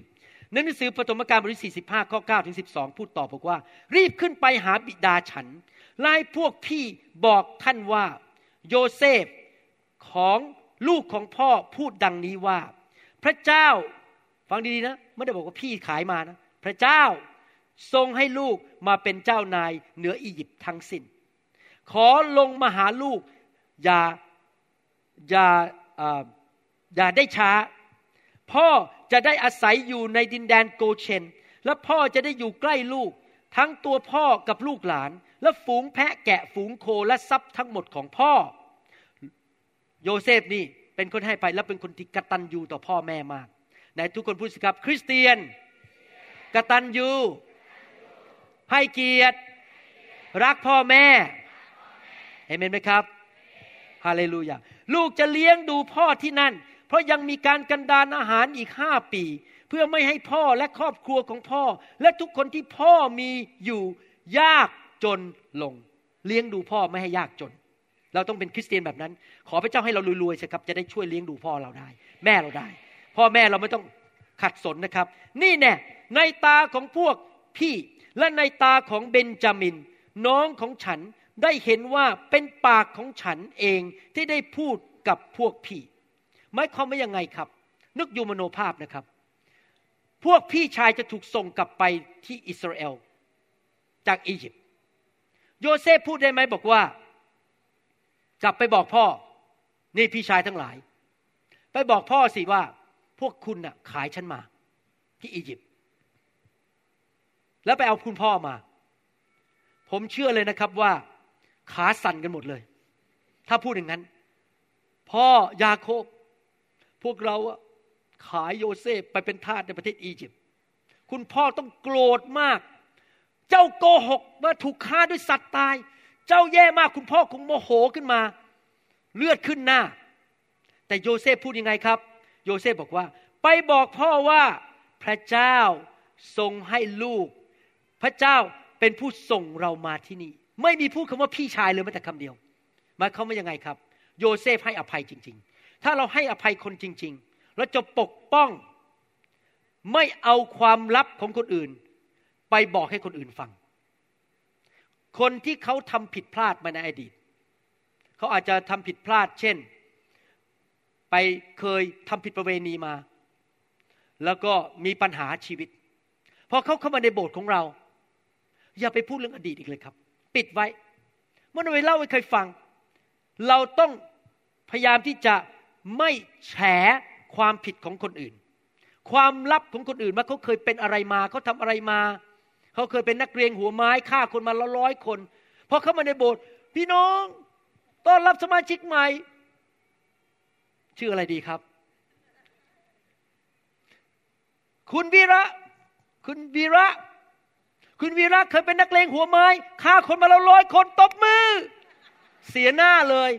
ในหนังสือปฐมกาลบทที่45ข้อ9ถึง12 พูดต่อบอกว่า รีบขึ้นไปหาบิดาฉันไล่พวกพี่บอกท่านว่า โยเซฟของลูกของพ่อพูดดังนี้ว่า พระเจ้าฟังดีๆนะ ไม่ได้บอกว่าพี่ขายมานะ พระเจ้า ทรงให้ลูกมาเป็นเจ้านายเหนืออียิปต์ทั้งสิน้น ขอลงมาหาลูก อย่าอย่าอย่าได้ช้า พ่อจะได้อาศัยอยู่ในดินแดนโกเชน และพ่อจะได้อยู่ใกล้ลูก ทั้งตัวพ่อกับลูกหลาน และฝูงแพะแกะฝูงโคและทรัพย์ทั้งหมดของพ่อ โยเซฟนี่เป็นคนให้ไปและเป็นคนที่กตัญญูต่อพ่อแม่มากไหนทุกคนพูดสิครับ คริสเตียนกตัญญู ให้เกียรติ รักพ่อแม่เห็นไหมครับฮาเลลูยาลูกจะเลี้ยงดูพ่อที่นั่น เพราะยังมีการกันดานอาหารอีกห้าปี เพื่อไม่ให้พ่อและครอบครัวของพ่อ และทุกคนที่พ่อมีอยู่ยากจนลง เลี้ยงดูพ่อไม่ให้ยากจน เราต้องเป็นคริสเตียนแบบนั้น ขอพระเจ้าให้เรารวยๆสิครับ จะได้ช่วยเลี้ยงดูพ่อเราได้ แม่เราได้ พ่อแม่เราไม่ต้องขัดสนนะครับ นี่แน่ในตาของพวกพี่ และในตาของเบนจามิน น้องของฉันได้เห็นว่าเป็นปากของฉันเองที่ได้พูดกับพวกพี่หมายความว่ายังไงครับ นึกยูมโนภาพนะครับ พวกพี่ชายจะถูกส่งกลับไปที่อิสราเอล จากอียิปต์โยเซฟพูดได้ไหมบอกว่า กลับไปบอกพ่อ นี่พี่ชายทั้งหลาย ไปบอกพ่อสิว่า พวกคุณน่ะขายฉันมา ที่อียิปต์ แล้วไปเอาคุณพ่อมา ผมเชื่อเลยนะครับว่าขาสั่นกันหมดเลย ถ้าพูดอย่างนั้น พ่อยาโคบ พวกเราขายโยเซฟไปเป็นทาสในประเทศอียิปต์คุณพ่อต้องโกรธมาก เจ้าโกหกว่าถูกฆ่าด้วยสัตว์ตาย เจ้าแย่มากคุณพ่อคงโมโหขึ้นมา เลือดขึ้นหน้า แต่โยเซฟพูดยังไงครับ โยเซฟบอกว่า ไปบอกพ่อว่าพระเจ้าทรงให้ลูก พระเจ้าเป็นผู้ส่งเรามาที่นี่ ไม่มีพูดคำว่าพี่ชายเลยแม้แต่คำเดียวหมายความว่ายังไงครับ โยเซฟให้อภัยจริง ๆ ถ้าเราให้อภัยคนจริง ๆ เราจะปกป้อง ไม่เอาความลับของคนอื่น ไปบอกให้คนอื่นฟัง คนที่เขาทำผิดพลาดมาในอดีต เขาอาจจะทำผิดพลาด เช่น ไปเคยทำผิดประเวณีมา แล้วก็มีปัญหาชีวิตพอเขาเข้ามาในโบสถ์ของเรา อย่าไปพูดเรื่องอดีตอีกเลยครับ ปิดไว้เมื่อไปเล่าให้ใครฟัง เราต้องพยายามที่จะไม่แฉความผิดของคนอื่น ความลับของคนอื่นว่าเขาเคยเป็นอะไรมาเขาทำอะไรมา เขาเคยเป็นนักเรียนหัวไม้ฆ่าคนมาละร้อยคนพอเข้ามาในโบสถ์พี่น้องต้อนรับสมาชิกใหม่ ชื่ออะไรดีครับ คุณวีระ คุณวีระ คุณวีระเคยเป็นนักเลงหัวไม้ฆ่าคนมาแล้วร้อยคนตบมือ เสียหน้าเลย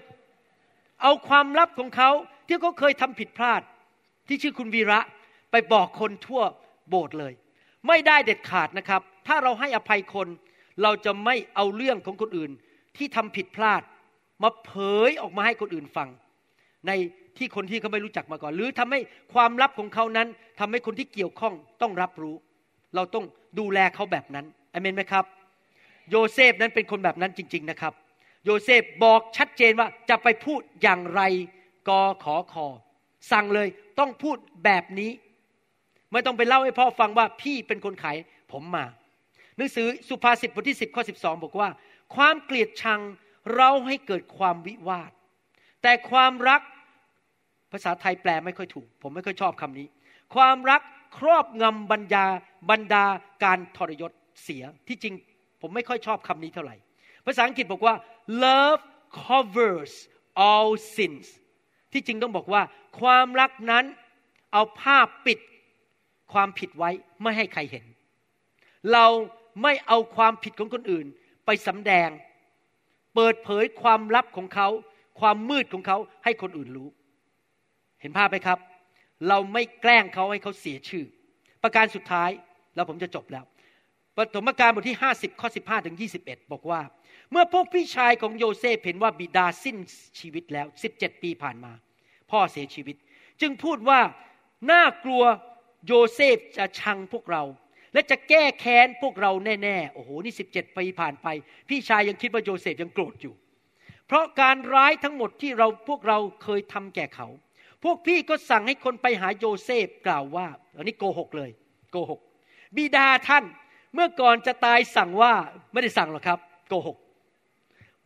เอาความลับของเขาที่เขาเคยทำผิดพลาด ที่ชื่อคุณวีระไปบอกคนทั่วโบสถ์เลย ไม่ได้เด็ดขาดนะครับ ถ้าเราให้อภัยคน เราจะไม่เอาเรื่องของคนอื่น ที่ทำผิดพลาด มาเผยออกมาให้คนอื่นฟัง ในที่คนที่เขาไม่รู้จักมาก่อน หรือทำให้ความลับของเขานั้นทำให้คนที่เกี่ยวข้องต้องรับรู้ เราต้องดูแลเขาแบบนั้นอเมนไหมครับ โยเซฟนั้นเป็นคนแบบนั้นจริง ๆนะครับ โยเซฟบอกชัดเจนว่าจะไปพูดอย่างไรกอขอคอสั่งเลยต้องพูดแบบนี้ ไม่ต้องไปเล่าให้พ่อฟังว่าพี่เป็นคนขายผมมา หนังสือสุภาษิตบทที่ 10ข้อ12 บอกว่า ความเกลียดชังเราให้เกิดความวิวาท แต่ความรักภาษาไทยแปลไม่ค่อยถูก ผมไม่ค่อยชอบคำนี้ ความรักครอบงำบรรดา บรรดาการทรยศเสียที่จริงผมไม่ค่อยชอบคำนี้เท่าไหร่ ภาษาอังกฤษบอกว่า love covers all sins ที่จริงต้องบอกว่า ความรักนั้นเอาผ้าปิดความผิดไว้ไม่ให้ใครเห็น เราไม่เอาความผิดของคนอื่น ไปสำแดง เปิดเผยความลับของเขา ความมืดของเขาให้คนอื่นรู้ เห็นภาพไหมครับ เราไม่แกล้งเขาให้เขาเสียชื่อ ประการสุดท้าย แล้วผมจะจบแล้วปฐมกาลบทที่ 50 ข้อ 15 ถึง 21 บอกว่า เมื่อพวกพี่ชายของโยเซฟเห็นว่าบิดาสิ้นชีวิตแล้ว 17 ปีผ่านมา พ่อเสียชีวิต จึงพูดว่าน่ากลัวโยเซฟจะชังพวกเรา และจะแก้แค้นพวกเราแน่ๆ โอ้โห นี่ 17 ปีผ่านไป พี่ชายยังคิดว่าโยเซฟยังโกรธอยู่ เพราะการร้ายทั้งหมดที่เราพวกเราเคยทำแก่เขา พวกพี่ก็สั่งให้คนไปหาโยเซฟกล่าวว่า อันนี้โกหกเลยโกหก บิดาท่านเมื่อก่อนจะตายสั่งว่าไม่ได้สั่งหรอกครับโกหก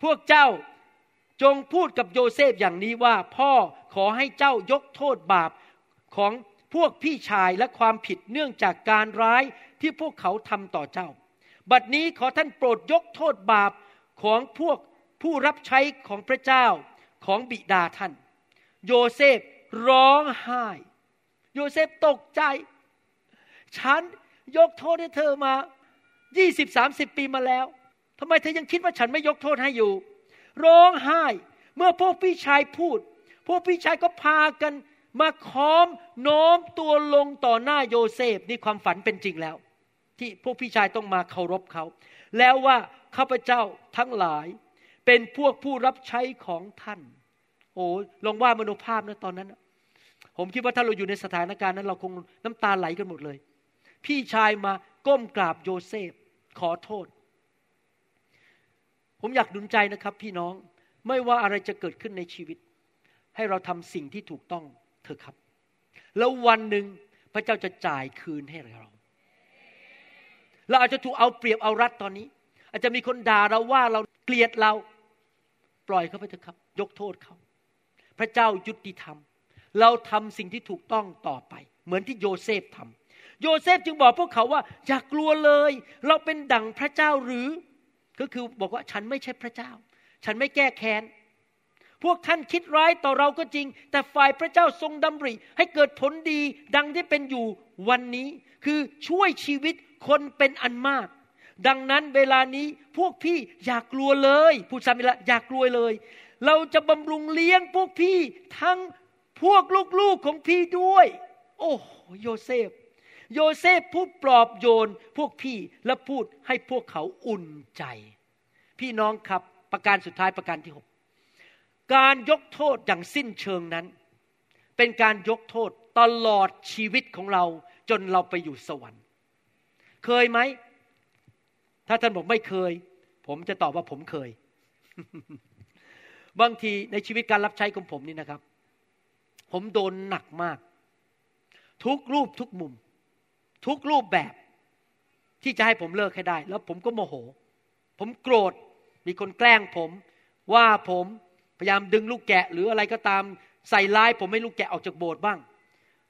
พวกเจ้าจงพูดกับโยเซฟอย่างนี้ว่า พ่อขอให้เจ้ายกโทษบาปของพวกพี่ชายและความผิดเนื่องจากการร้ายที่พวกเขาทำต่อเจ้า บัดนี้ขอท่านโปรดยกโทษบาปของพวกผู้รับใช้ของพระเจ้าของบิดาท่าน โยเซฟร้องไห้ โยเซฟตกใจ ฉัน ยกโทษให้เธอมายี่สิบสามสิบปีมาแล้วทำไมเธอยังคิดว่าฉันไม่ยกโทษให้อยู่ ร้องไห้ เมื่อพวกพี่ชายพูด พวกพี่ชายก็พากันมาค้อมโน้มตัวลงต่อหน้าโยเซฟนี่ความฝันเป็นจริงแล้ว ที่พวกพี่ชายต้องมาเคารพเขา แล้วว่าข้าพเจ้าทั้งหลาย เป็นพวกผู้รับใช้ของท่าน โอ้ลองว่ามโนภาพนะตอนนั้น ผมคิดว่าถ้าเราอยู่ในสถานการณ์นั้น เราคงน้ำตาไหลกันหมดเลย พี่ชายมาก้มกราบโยเซฟ ขอโทษ ผมอยากดุลใจนะครับพี่น้องไม่ว่าอะไรจะเกิดขึ้นในชีวิต ให้เราทำสิ่งที่ถูกต้องเถอะครับ แล้ววันหนึ่งพระเจ้าจะจ่ายคืนให้เรา เราอาจจะถูกเอาเปรียบเอารัดตอนนี้ อาจจะมีคนด่าเราว่าเราเกลียดเรา ปล่อยเขาไปเถอะครับ ยกโทษเขาพระเจ้ายุติธรรม เราทำสิ่งที่ถูกต้องต่อไป เหมือนที่โยเซฟทำ โยเซฟจึงบอกพวกเขาว่า อย่ากลัวเลย เราเป็นดั่งพระเจ้าหรือ ก็คือบอกว่าฉันไม่ใช่พระเจ้า ฉันไม่แก้แค้น พวกท่านคิดร้ายต่อเราก็จริง แต่ฝ่ายพระเจ้าทรงดำริ ให้เกิดผลดีดังที่เป็นอยู่วันนี้ คือช่วยชีวิตคนเป็นอันมาก ดังนั้นเวลานี้พวกพี่อย่ากลัวเลยพูดซ้ำอีกแล้วอย่ากลัวเลย เราจะบำรุงเลี้ยงพวกพี่ทั้งพวกลูกๆของพี่ด้วย โอ้โยเซฟ โยเซฟพูดปลอบโยนพวกพี่และพูดให้พวกเขาอุ่นใจ พี่น้องครับประการสุดท้ายประการที่หกการยกโทษอย่างสิ้นเชิงนั้น เป็นการยกโทษตลอดชีวิตของเราจนเราไปอยู่สวรรค์ เคยไหม ถ้าท่านบอกไม่เคย ผมจะตอบว่าผมเคย บางทีในชีวิตการรับใช้ของผมนี่นะครับ ผมโดนหนักมาก ทุกรูปทุกมุม ทุกรูปแบบที่จะให้ผมเลิกให้ได้ แล้วผมก็โมโห ผมโกรธมีคนแกล้งผมว่าผมพยายามดึงลูกแกะ หรืออะไรก็ตามใส่ร้าย ผมให้ลูกแกะออกจากโบสถ์บ้าง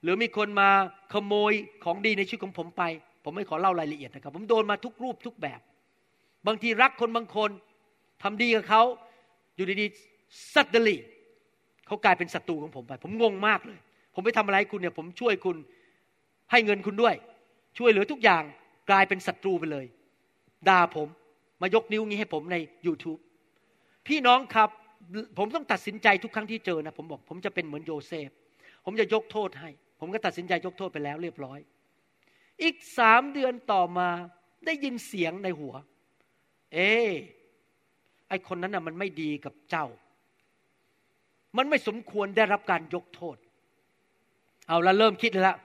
หรือมีคนมาขโมยของดีในชีวิตของผมไป ผมไม่ขอเล่ารายละเอียดนะครับ ผมโดนมาทุกรูปทุกแบบ บางทีรักคนบางคนทำดีกับเขาอยู่ดีๆสัตเดลีเขากลายเป็นศัตรูของผมไป ผมงงมากเลย ผมไปทำอะไรคุณเนี่ย ผมช่วยคุณให้เงินคุณด้วย ช่วยเหลือทุกอย่างกลายเป็นศัตรูไปเลยด่าผมมายกนิ้วงี้ให้ผมใน YouTube พี่น้องครับ ผมต้องตัดสินใจทุกครั้งที่เจอนะผมบอก ผมจะเป็นเหมือนโยเซฟ ผมจะยกโทษให้ ผมก็ตัดสินใจยกโทษไปแล้วเรียบร้อย อีกสามเดือนต่อมาได้ยินเสียงในหัว เอ๊ไอคนนั้นน่ะมันไม่ดีกับเจ้า มันไม่สมควรได้รับการยกโทษ เอาละเริ่มคิดเลยละ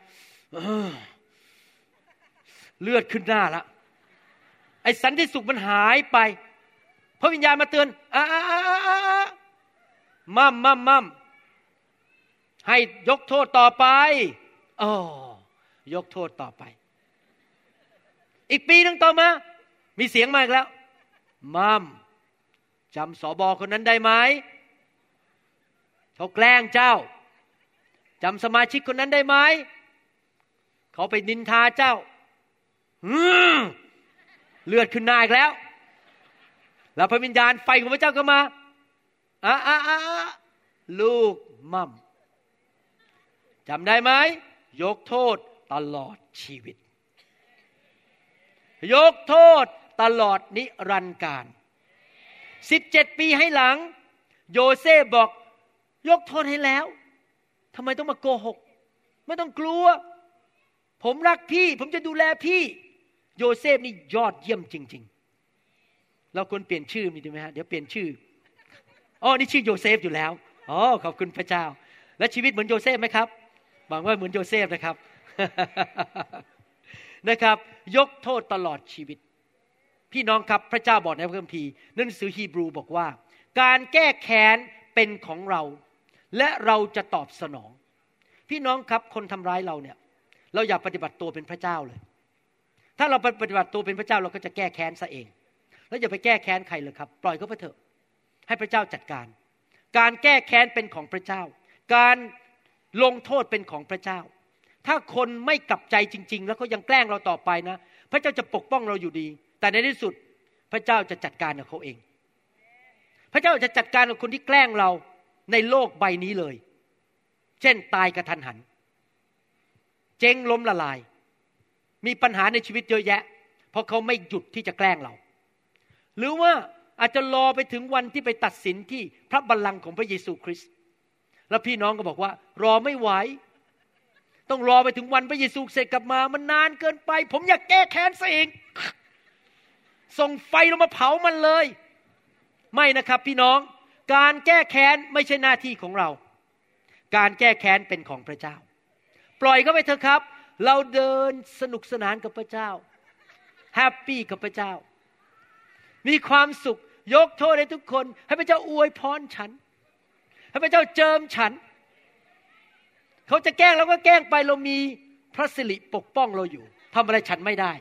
เลือดขึ้นหน้าละไอ้สันติสุขมันหายไป พระวิญญาณมาเตือนอ่ามั่มมั่มมั่มให้ยกโทษต่อไปอ๋อยกโทษต่อไป อีกปีนึงต่อมา มีเสียงมาอีกแล้ว มั่มจำสอบอคนนั้นได้ไหมเขาแกล้งเจ้าจำสมาชิกคนนั้นได้ไหม เขาไปนินทาเจ้า เลือดขึ้นหน้าอีกแล้ว แล้วพระวิญญาณไฟของพระเจ้าก็มาอะอะอะลูกมั่มจำได้ไหมยกโทษตลอดชีวิต ยกโทษตลอดนิรันดร์กาลสิบเจ็ดปีให้หลัง โยเซฟบอก ยกโทษให้แล้วทำไมต้องมาโกหก ไม่ต้องกลัว ผมรักพี่ ผมจะดูแลพี่ โยเซฟนี่ยอดเยี่ยมจริง ๆ เราควรเปลี่ยนชื่อมีดีไหมฮะเดี๋ยวเปลี่ยนชื่ออ๋อนี่ชื่อโยเซฟอยู่แล้วอ๋อขอบคุณพระเจ้า และชีวิตเหมือนโยเซฟไหมครับหวังว่าเหมือนโยเซฟนะครับนะครับ ยกโทษตลอดชีวิต พี่น้องครับพระเจ้าบอกในพระคัมภีร์หนังสือฮีบรูบอกว่า การแก้แค้นเป็นของเรา และเราจะตอบสนอง พี่น้องครับคนทำร้ายเราเนี่ย เราอย่าปฏิบัติตัวเป็นพระเจ้าเลย ถ้าเราปฏิบัติตัวเป็นพระเจ้าเราก็จะแก้แค้นซะเอง แล้วอย่าไปแก้แค้นใครเลยครับ ปล่อยเขาไปเถอะ ให้พระเจ้าจัดการ การแก้แค้นเป็นของพระเจ้า การลงโทษเป็นของพระเจ้า ถ้าคนไม่กลับใจจริง ๆ แล้วก็ยังแกล้งเราต่อไปนะ พระเจ้าจะปกป้องเราอยู่ดี แต่ในที่สุดพระเจ้าจะจัดการกับเขาเอง พระเจ้าจะจัดการกับคนที่แกล้งเราในโลกใบนี้เลย เช่นตายกระทันหัน เจ๊งล้มละลาย มีปัญหาในชีวิตเยอะแยะ เพราะเขาไม่หยุดที่จะแกล้งเรา หรือว่าอาจจะรอไปถึงวันที่ไปตัดสินที่พระบัลลังก์ของพระเยซูคริสต์แล้วพี่น้องก็บอกว่า รอไม่ไหวต้องรอไปถึงวันพระเยซูเสร็จกลับมา มันนานเกินไป ผมอยากแก้แค้นซะเองส่งไฟลงมาเผามันเลย ไม่นะครับพี่น้องการแก้แค้นไม่ใช่หน้าที่ของเรา การแก้แค้นเป็นของพระเจ้า ปล่อยเขาไปเถอะครับ เราเดินสนุกสนานกับพระเจ้าแฮปปี้กับพระเจ้า มีความสุขยกโทษให้ทุกคน ให้พระเจ้าอวยพรฉัน ให้พระเจ้าเจิมฉัน เขาจะแกล้งเราก็แกล้งไปเรามีพระสิริปกป้องเราอยู่ทำอะไรฉันไม่ได้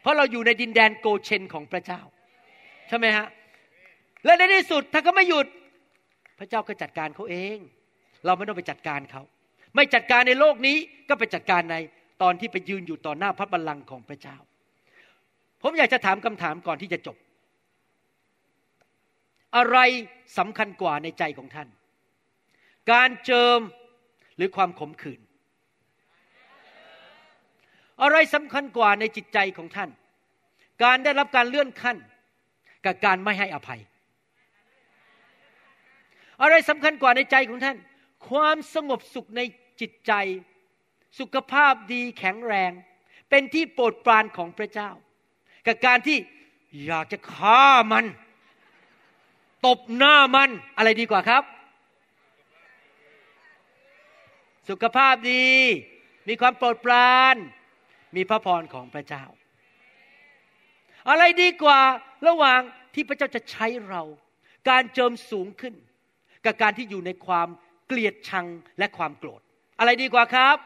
เพราะเราอยู่ในดินแดนโกเชนของพระเจ้า ใช่ไหมฮะ และในที่สุดถ้าเขาไม่หยุด พระเจ้าก็จัดการเขาเอง เราไม่ต้องไปจัดการเขา ไม่จัดการในโลกนี้ก็ไปจัดการในตอนที่ไปยืนอยู่ต่อหน้าพระบัลลังก์ของพระเจ้า ผมอยากจะถามคำถามก่อนที่จะจบ อะไรสำคัญกว่าในใจของท่าน การเจิมหรือความขมขื่นอะไรสำคัญกว่าในจิตใจของท่าน การได้รับการเลื่อนขั้น กับการไม่ให้อภัย อะไรสำคัญกว่าในใจของท่าน ความสงบสุขใน จิตใจ สุขภาพดีแข็งแรง เป็นที่โปรดปรานของพระเจ้า กับการที่อยากจะฆ่ามัน ตบหน้ามันอะไรดีกว่าครับ สุขภาพดี มีความโปรดปราน มีพระพรของพระเจ้า อะไรดีกว่าระหว่างที่พระเจ้าจะใช้เรา การเจิมสูงขึ้น กับการที่อยู่ในความเกลียดชังและความโกรธ อะไรดีกว่าครับ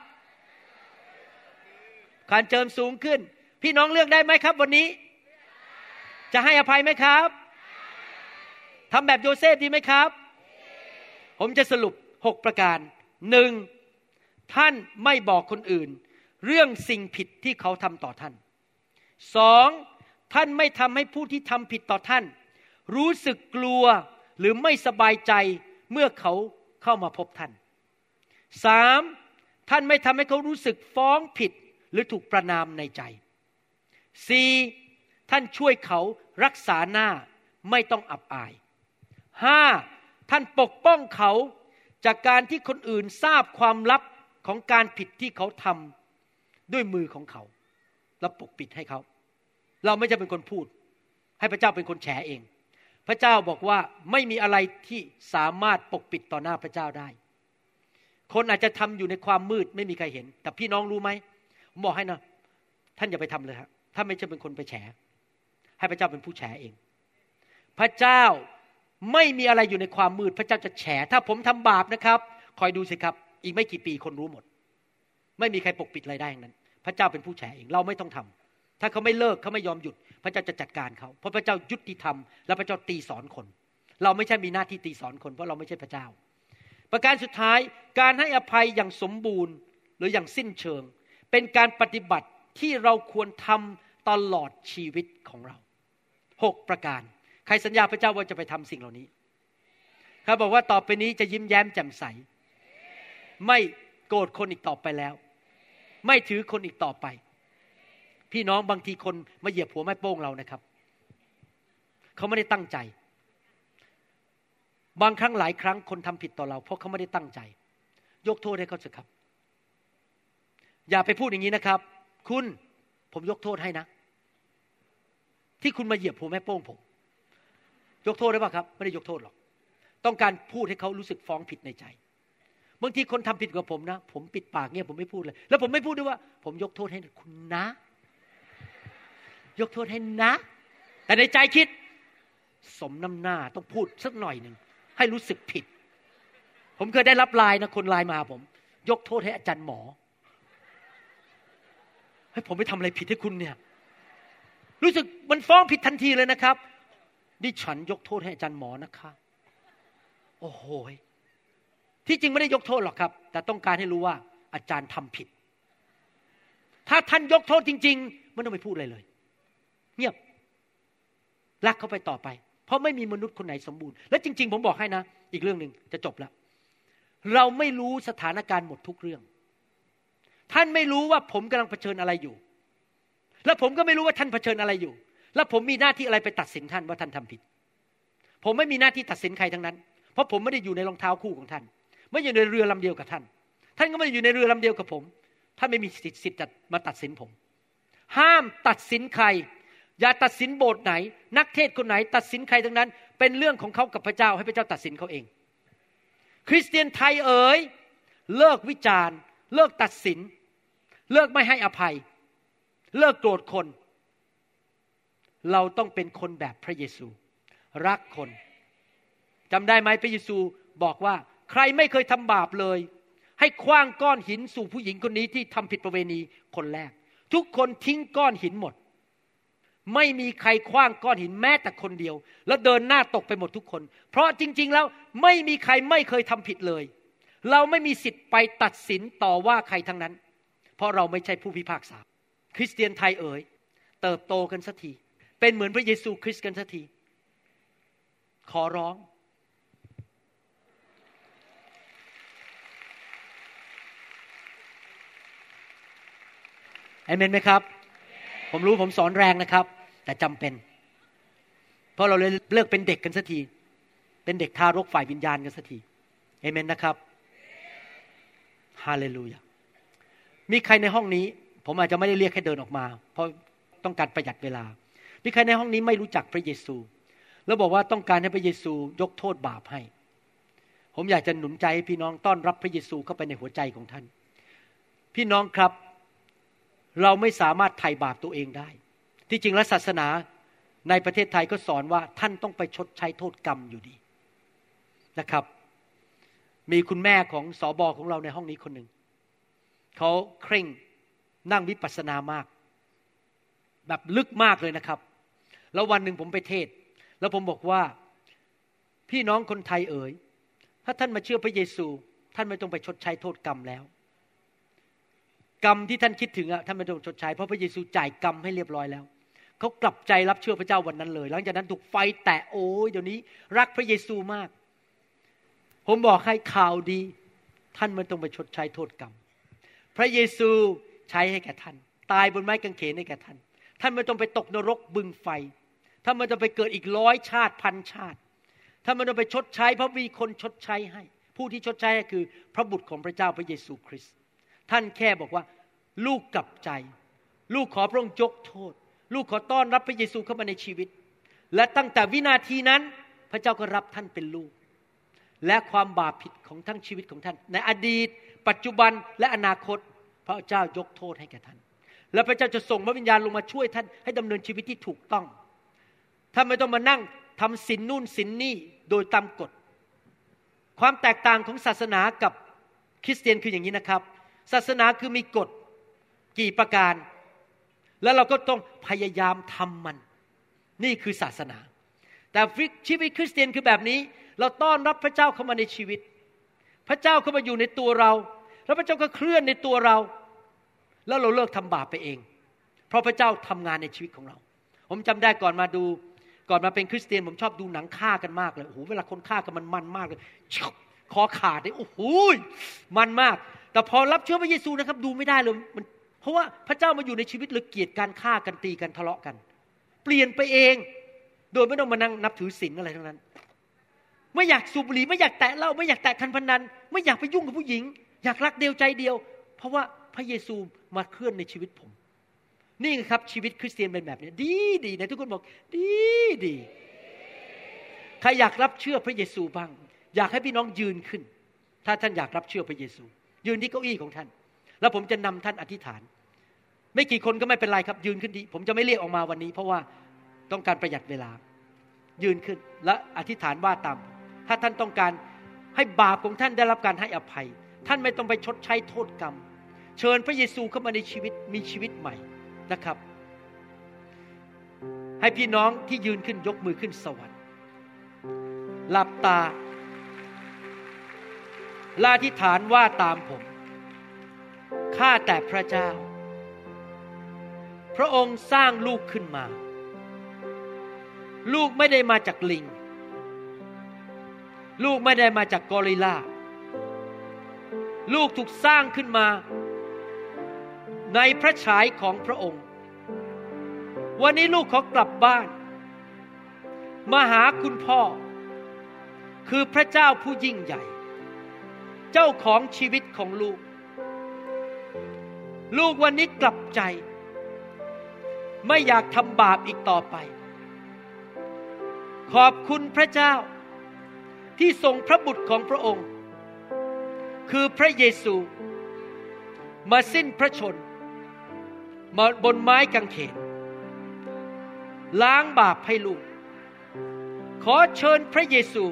การเจิมสูงขึ้น พี่น้องเลือกได้ไหมครับ วันนี้ จะให้อภัยไหมครับทำแบบโยเซฟดีไหมครับ ผมจะสรุปหกประการหนึ่งท่านไม่บอกคนอื่น เรื่องสิ่งผิดที่เขาทำต่อท่านสองท่านไม่ทำให้ผู้ที่ทำผิดต่อท่าน รู้สึกกลัวหรือไม่สบายใจเมื่อเขาเข้ามาพบท่าน สามท่านไม่ทำให้เขารู้สึกฟ้องผิดหรือถูกประนามในใจสี่ท่านช่วยเขารักษาหน้าไม่ต้องอับอายห้าท่านปกป้องเขาจากการที่คนอื่นทราบความลับของการผิดที่เขาทำด้วยมือของเขาแล้วปกปิดให้เขา เราไม่จะเป็นคนพูด ให้พระเจ้าเป็นคนแฉเอง พระเจ้าบอกว่าไม่มีอะไรที่สามารถปกปิดต่อหน้าพระเจ้าได้ คนอาจจะทำอยู่ในความมืดไม่มีใครเห็น แต่พี่น้องรู้ไหมบอกให้นะท่านอย่าไปทำเลยครับถ้านไม่ใช่เป็นคนไปแฉ ให้พระเจ้าเป็นผู้แฉเอง พระเจ้าไม่มีอะไรอยู่ในความมืด พระเจ้าจะแฉ ถ้าผมทำบาปนะครับ คอยดูสิครับ อีกไม่กี่ปีคนรู้หมด ไม่มีใครปกปิดอะไรได้ทั้งนั้น พระเจ้าเป็นผู้แฉเอง เราไม่ต้องทำถ้าเขาไม่เลิกเขาไม่ยอมหยุด พระเจ้าจะจัดการเขา เพราะพระเจ้ายุติธรรม และพระเจ้าตีสอนคน เราไม่ใช่มีหน้าที่ตีสอนคน เพราะเราไม่ใช่พระเจ้า ประการสุดท้ายการให้อภัยอย่างสมบูรณ์หรืออย่างสิ้นเชิง เป็นการปฏิบัติที่เราควรทำตลอดชีวิตของเราหกประการ ใครสัญญาพระเจ้าว่าจะไปทำสิ่งเหล่านี้เขาบอกว่าต่อไปนี้จะยิ้มแย้มแจ่มใส ไม่โกรธคนอีกต่อไปแล้ว ไม่ถือคนอีกต่อไป พี่น้องบางทีคนมาเหยียบหัวแม่โป้งเรานะครับ เขาไม่ได้ตั้งใจ บางครั้งหลายครั้งคนทำผิดต่อเรา เพราะเขาไม่ได้ตั้งใจ ยกโทษให้เขาเถอะครับ อย่าไปพูดอย่างนี้นะครับ คุณผมยกโทษให้นะ ที่คุณมาเหยียบหัวแม่โป้งผม ยกโทษได้ป่ะครับ ไม่ได้ยกโทษหรอก ต้องการพูดให้เขารู้สึกฟ้องผิดในใจบางทีคนทำผิดกับผมนะ ผมปิดปากเงียบผมไม่พูดเลย แล้วผมไม่พูดด้วยว่า ผมยกโทษให้คุณนะ ยกโทษให้นะ แต่ในใจคิด สมน้ำหน้าต้องพูดสักหน่อยหนึ่ง ให้รู้สึกผิด ผมเคยได้รับไลน์นะคนไลน์มาผม ยกโทษให้อาจารย์หมอให้ผมไปทำอะไรผิดให้คุณเนี่ย รู้สึกมันฟ้องผิดทันทีเลยนะครับดิฉันยกโทษให้อาจารย์หมอนะคะ โอ้โหที่จริงไม่ได้ยกโทษหรอกครับ แต่ต้องการให้รู้ว่าอาจารย์ทำผิด ถ้าท่านยกโทษจริง ๆ ไม่ต้องไปพูดอะไรเลย เงียบรักเขาไปต่อไป เพราะไม่มีมนุษย์คนไหนสมบูรณ์ และจริง ๆ ผมบอกให้นะ อีกเรื่องหนึ่งจะจบแล้ว เราไม่รู้สถานการณ์หมดทุกเรื่อง ท่านไม่รู้ว่าผมกำลังเผชิญอะไรอยู่ และผมก็ไม่รู้ว่าท่านเผชิญอะไรอยู่ และผมมีหน้าที่อะไรไปตัดสินท่านว่าท่านทำผิด ผมไม่มีหน้าที่ตัดสินใครทั้งนั้น เพราะผมไม่ได้อยู่ในรองเท้าคู่ของท่าน ไม่อยู่ในเรือลำเดียวกับท่าน ท่านก็ไม่ได้อยู่ในเรือลำเดียวกับผม ท่านไม่มีสิทธิ์สิทธิ์จะมาตัดสินผม ห้ามตัดสินใคร อย่าตัดสินโบสถ์ไหน นักเทศคนไหน ตัดสินใครทั้งนั้น เป็นเรื่องของเขากับพระเจ้าให้พระเจ้าตัดสินเขาเอง คริสเตียนไทยเอ๋ยเลิกวิจารณ์ เลิกตัดสิน เลิกไม่ให้อภัย เลิกโกรธคน เราต้องเป็นคนแบบพระเยซู รักคนจำได้ไหมพระเยซูบอกว่า ใครไม่เคยทำบาปเลย ให้คว้างก้อนหินสู่ผู้หญิงคนนี้ที่ทำผิดประเวณีคนแรก ทุกคนทิ้งก้อนหินหมด ไม่มีใครคว้างก้อนหินแม้แต่คนเดียว แล้วเดินหน้าตกไปหมดทุกคน เพราะจริง ๆ แล้วไม่มีใครไม่เคยทำผิดเลย เราไม่มีสิทธิ์ไปตัดสินต่อว่าใครทั้งนั้น เพราะเราไม่ใช่ผู้พิพากษา คริสเตียนไทยเอ๋ยเติบโตกันสักทีเป็นเหมือนพระเยซูคริสต์กันสักทีขอร้อง เอเมนไหมครับ ผมรู้ผมสอนแรงนะครับ แต่จำเป็น เพราะเราเลยเลิกเป็นเด็กกันสักที เป็นเด็กทารกฝ่ายวิญญาณกันสักทีเอเมนนะครับฮาเลลูยามีใครในห้องนี้ ผมอาจจะไม่ได้เรียกให้เดินออกมา เพราะต้องการประหยัดเวลา มีใครในห้องนี้ไม่รู้จักพระเยซู แล้วบอกว่าต้องการให้พระเยซูยกโทษบาปให้ผผมอยากจะหนุนใจให้พี่น้องต้อนรับพระเยซูเข้าไปในหัวใจของท่าน พี่น้องครับ เราไม่สามารถไถ่บาปตัวเองได้ ที่จริงแล้วศาสนาในประเทศไทยก็สอนว่าท่านต้องไปชดใช้โทษกรรมอยู่ดีนะครับ มีคุณแม่ของสอบอของเราในห้องนี้คนหนึ่งเขาเคร่งนั่งวิปัสสนามาก แบบลึกมากเลยนะครับ แล้ววันหนึ่งผมไปเทศ แล้วผมบอกว่าพี่น้องคนไทยเอ๋ยถ้าท่านมาเชื่อพระเยซู ท่านไม่ต้องไปชดใช้โทษกรรมแล้ว กรรมที่ท่านคิดถึงอะท่านไม่ต้องชดใช้เพราะพระเยซูจ่ายกรรมให้เรียบร้อยแล้ว เขากลับใจรับเชื่อพระเจ้าวันนั้นเลย หลังจากนั้นถูกไฟแตะโอ้ยเดี๋ยวนี้รักพระเยซูมาก ผมบอกให้ข่าวดี ท่านไม่ต้องไปชดใช้โทษกรรม พระเยซูใช้ให้แก่ท่าน ตายบนไม้กางเขนให้แก่ท่าน ท่านไม่ต้องไปตกนรกบึงไฟ ท่านไม่ต้องไปเกิดอีกร้อยชาติพันชาติ ท่านไม่ต้องไปชดใช้ เพราะมีคนชดใช้ให้ ผู้ที่ชดใช้คือพระบุตรของพระเจ้าพระเยซูคริสต์ ท่านแค่บอกว่า ลูกกลับใจ ลูกขอพระองค์ยกโทษ ลูกขอต้อนรับพระเยซูเข้ามาในชีวิต และตั้งแต่วินาทีนั้น พระเจ้าก็รับท่านเป็นลูก และความบาปผิดของทั้งชีวิตของท่าน ในอดีต ปัจจุบันและอนาคต พระเจ้ายกโทษให้แก่ท่าน และพระเจ้าจะส่งพระวิญญาณลงมาช่วยท่านให้ดำเนินชีวิตที่ถูกต้องท่านไม่ต้องมานั่งทำสินนู่นสินนี่โดยตามกฎ ความแตกต่างของศาสนากับคริสเตียนคืออย่างนี้นะครับ ศาสนาคือมีกฎกี่ประการ แล้วเราก็ต้องพยายามทำมัน นี่คือศาสนา แต่ชีวิตคริสเตียนคือแบบนี้ เราต้อนรับพระเจ้าเข้ามาในชีวิต พระเจ้าเข้ามาอยู่ในตัวเรา แล้วพระเจ้าก็เคลื่อนในตัวเรา แล้วเราเลิกทำบาปไปเอง เพราะพระเจ้าทำงานในชีวิตของเรา ผมจำได้ก่อนมาดู ก่อนมาเป็นคริสเตียนผมชอบดูหนังฆ่ากันมากเลยโอ้โหเวลาคนฆ่ากันมันมันมากเลยคอขาดเลยโอ้โหมันมาก แต่พอรับเชื่อพระเยซูนะครับ ดูไม่ได้เลยมัน ราะว่าพระเจ้ามาอยู่ในชีวิตเลยเกลียดการฆ่ากันตีกันทะเลาะกัน เปลี่ยนไปเอง โดยไม่ต้องมานั่งนับถือศีลอะไรทั้งนั้น ไม่อยากสูบบุหรี่ไม่อยากแตะเหล้าไม่อยากแตะคันพนัน ไม่อยากไปยุ่งกับผู้หญิง อยากรักเดียวใจเดียว เพราะว่าพระเยซูมาเคลื่อนในชีวิตผม นี่ครับชีวิตคริสเตียนเป็นแบบนี้ ดีดีนะทุกคนบอก ดีดีใครอยากรับเชื่อพระเยซูบ้าง อยากให้พี่น้องยืนขึ้น ถ้าท่านอยากรับเชื่อพระเยซู ยืนที่เก้าอี้ของท่าน แล้วผมจะนำท่านอธิษฐาน ไม่กี่คนก็ไม่เป็นไรครับ ยืนขึ้นดี ผมจะไม่เรียกออกมาวันนี้ เพราะว่าต้องการประหยัดเวลา ยืนขึ้นและอธิษฐานว่าตาม ถ้าท่านต้องการให้บาปของท่านได้รับการให้อภัย ท่านไม่ต้องไปชดใช้โทษกรรม เชิญพระเยซูเข้ามาในชีวิตมีชีวิตใหม่นะครับ ให้พี่น้องที่ยืนขึ้นยกมือขึ้นสวรรค์หลับตาลาธิษฐานว่าตามผม ข้าแต่พระเจ้า พระองค์สร้างลูกขึ้นมา ลูกไม่ได้มาจากลิง ลูกไม่ได้มาจากกอริลลาลูกถูกสร้างขึ้นมา ในพระฉายของพระองค์ วันนี้ลูกขอกลับบ้าน มาหาคุณพ่อ คือพระเจ้าผู้ยิ่งใหญ่ เจ้าของชีวิตของลูก ลูกวันนี้กลับใจ ไม่อยากทำบาปอีกต่อไป ขอบคุณพระเจ้า ที่ทรงพระบุตรของพระองค์ คือพระเยซู มาสิ้นพระชน มาบนไม้กางเขน ล้างบาปให้ลูก ขอเชิญพระเยซู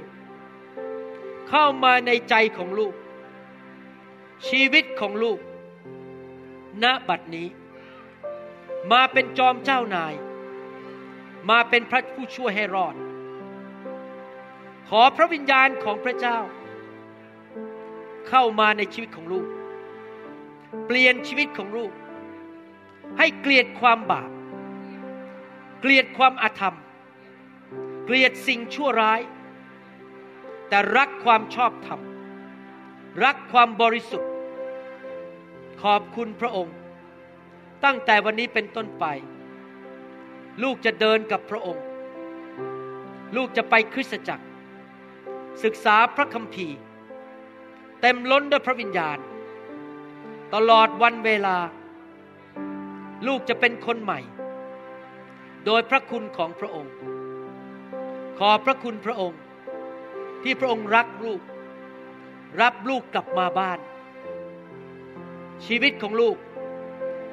เข้ามาในใจของลูก ชีวิตของลูกณบัดนี้ มาเป็นจอมเจ้านาย มาเป็นพระผู้ช่วยให้รอด ขอพระวิญญาณของพระเจ้า เข้ามาในชีวิตของลูก เปลี่ยนชีวิตของลูก ให้เกลียดความบาป เกลียดความอาธรรม เกลียดสิ่งชั่วร้าย แต่รักความชอบธรรม รักความบริสุทธิ์ ขอบคุณพระองค์ ตั้งแต่วันนี้เป็นต้นไป ลูกจะเดินกับพระองค์ ลูกจะไปคริสตจักร ศึกษาพระคัมภีร์ เต็มล้นด้วยพระวิญญาณ ตลอดวันเวลา ลูกจะเป็นคนใหม่ โดยพระคุณของพระองค์ ขอพระคุณพระองค์ ที่พระองค์รักลูก รับลูกกลับมาบ้าน ชีวิตของลูก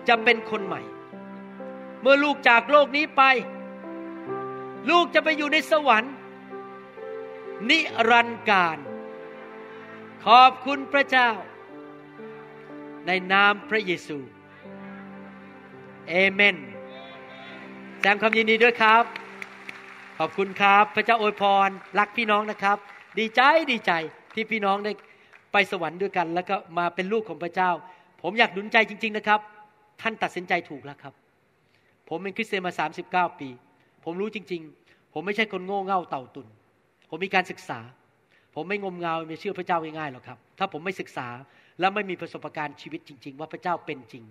จะเป็นคนใหม่ เมื่อลูกจากโลกนี้ไป ลูกจะไปอยู่ในสวรรค์ นิรันดร์การ ขอบคุณพระเจ้า ในนามพระเยซู เอเมนแสดงความยินดีด้วยครับ ขอบคุณครับ พระเจ้าอวยพร รักพี่น้องนะครับ ดีใจดีใจที่พี่น้องได้ไปสวรรค์ด้วยกัน แล้วก็มาเป็นลูกของพระเจ้า ผมอยากหนุนใจจริง ๆนะครับ ท่านตัดสินใจถูกแล้วครับ ผมเป็นคริสเตียนมา 39 ปี ผมรู้จริง ๆ ผมไม่ใช่คนโง่เง่าเต่าตุน ผมมีการศึกษา ผมไม่งมงายไม่เชื่อพระเจ้าง่ายๆหรอกครับ ถ้าผมไม่ศึกษาและไม่มีประสบการณ์ชีวิตจริง ๆ ว่าพระเจ้าเป็นจริง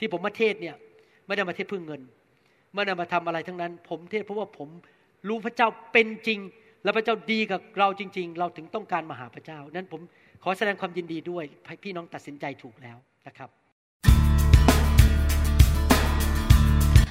ที่ผมมาเทศเนี่ยไม่ได้มาเทศเพื่อเงิน ไม่ได้มาทำอะไรทั้งนั้น ผมเทศเพราะว่าผมรู้พระเจ้าเป็นจริง และพระเจ้าดีกับเราจริง ๆ เราถึงต้องการมาหาพระเจ้า นั้นผมขอแสดงความยินดีด้วยพี่น้องตัดสินใจถูกแล้วนะครับ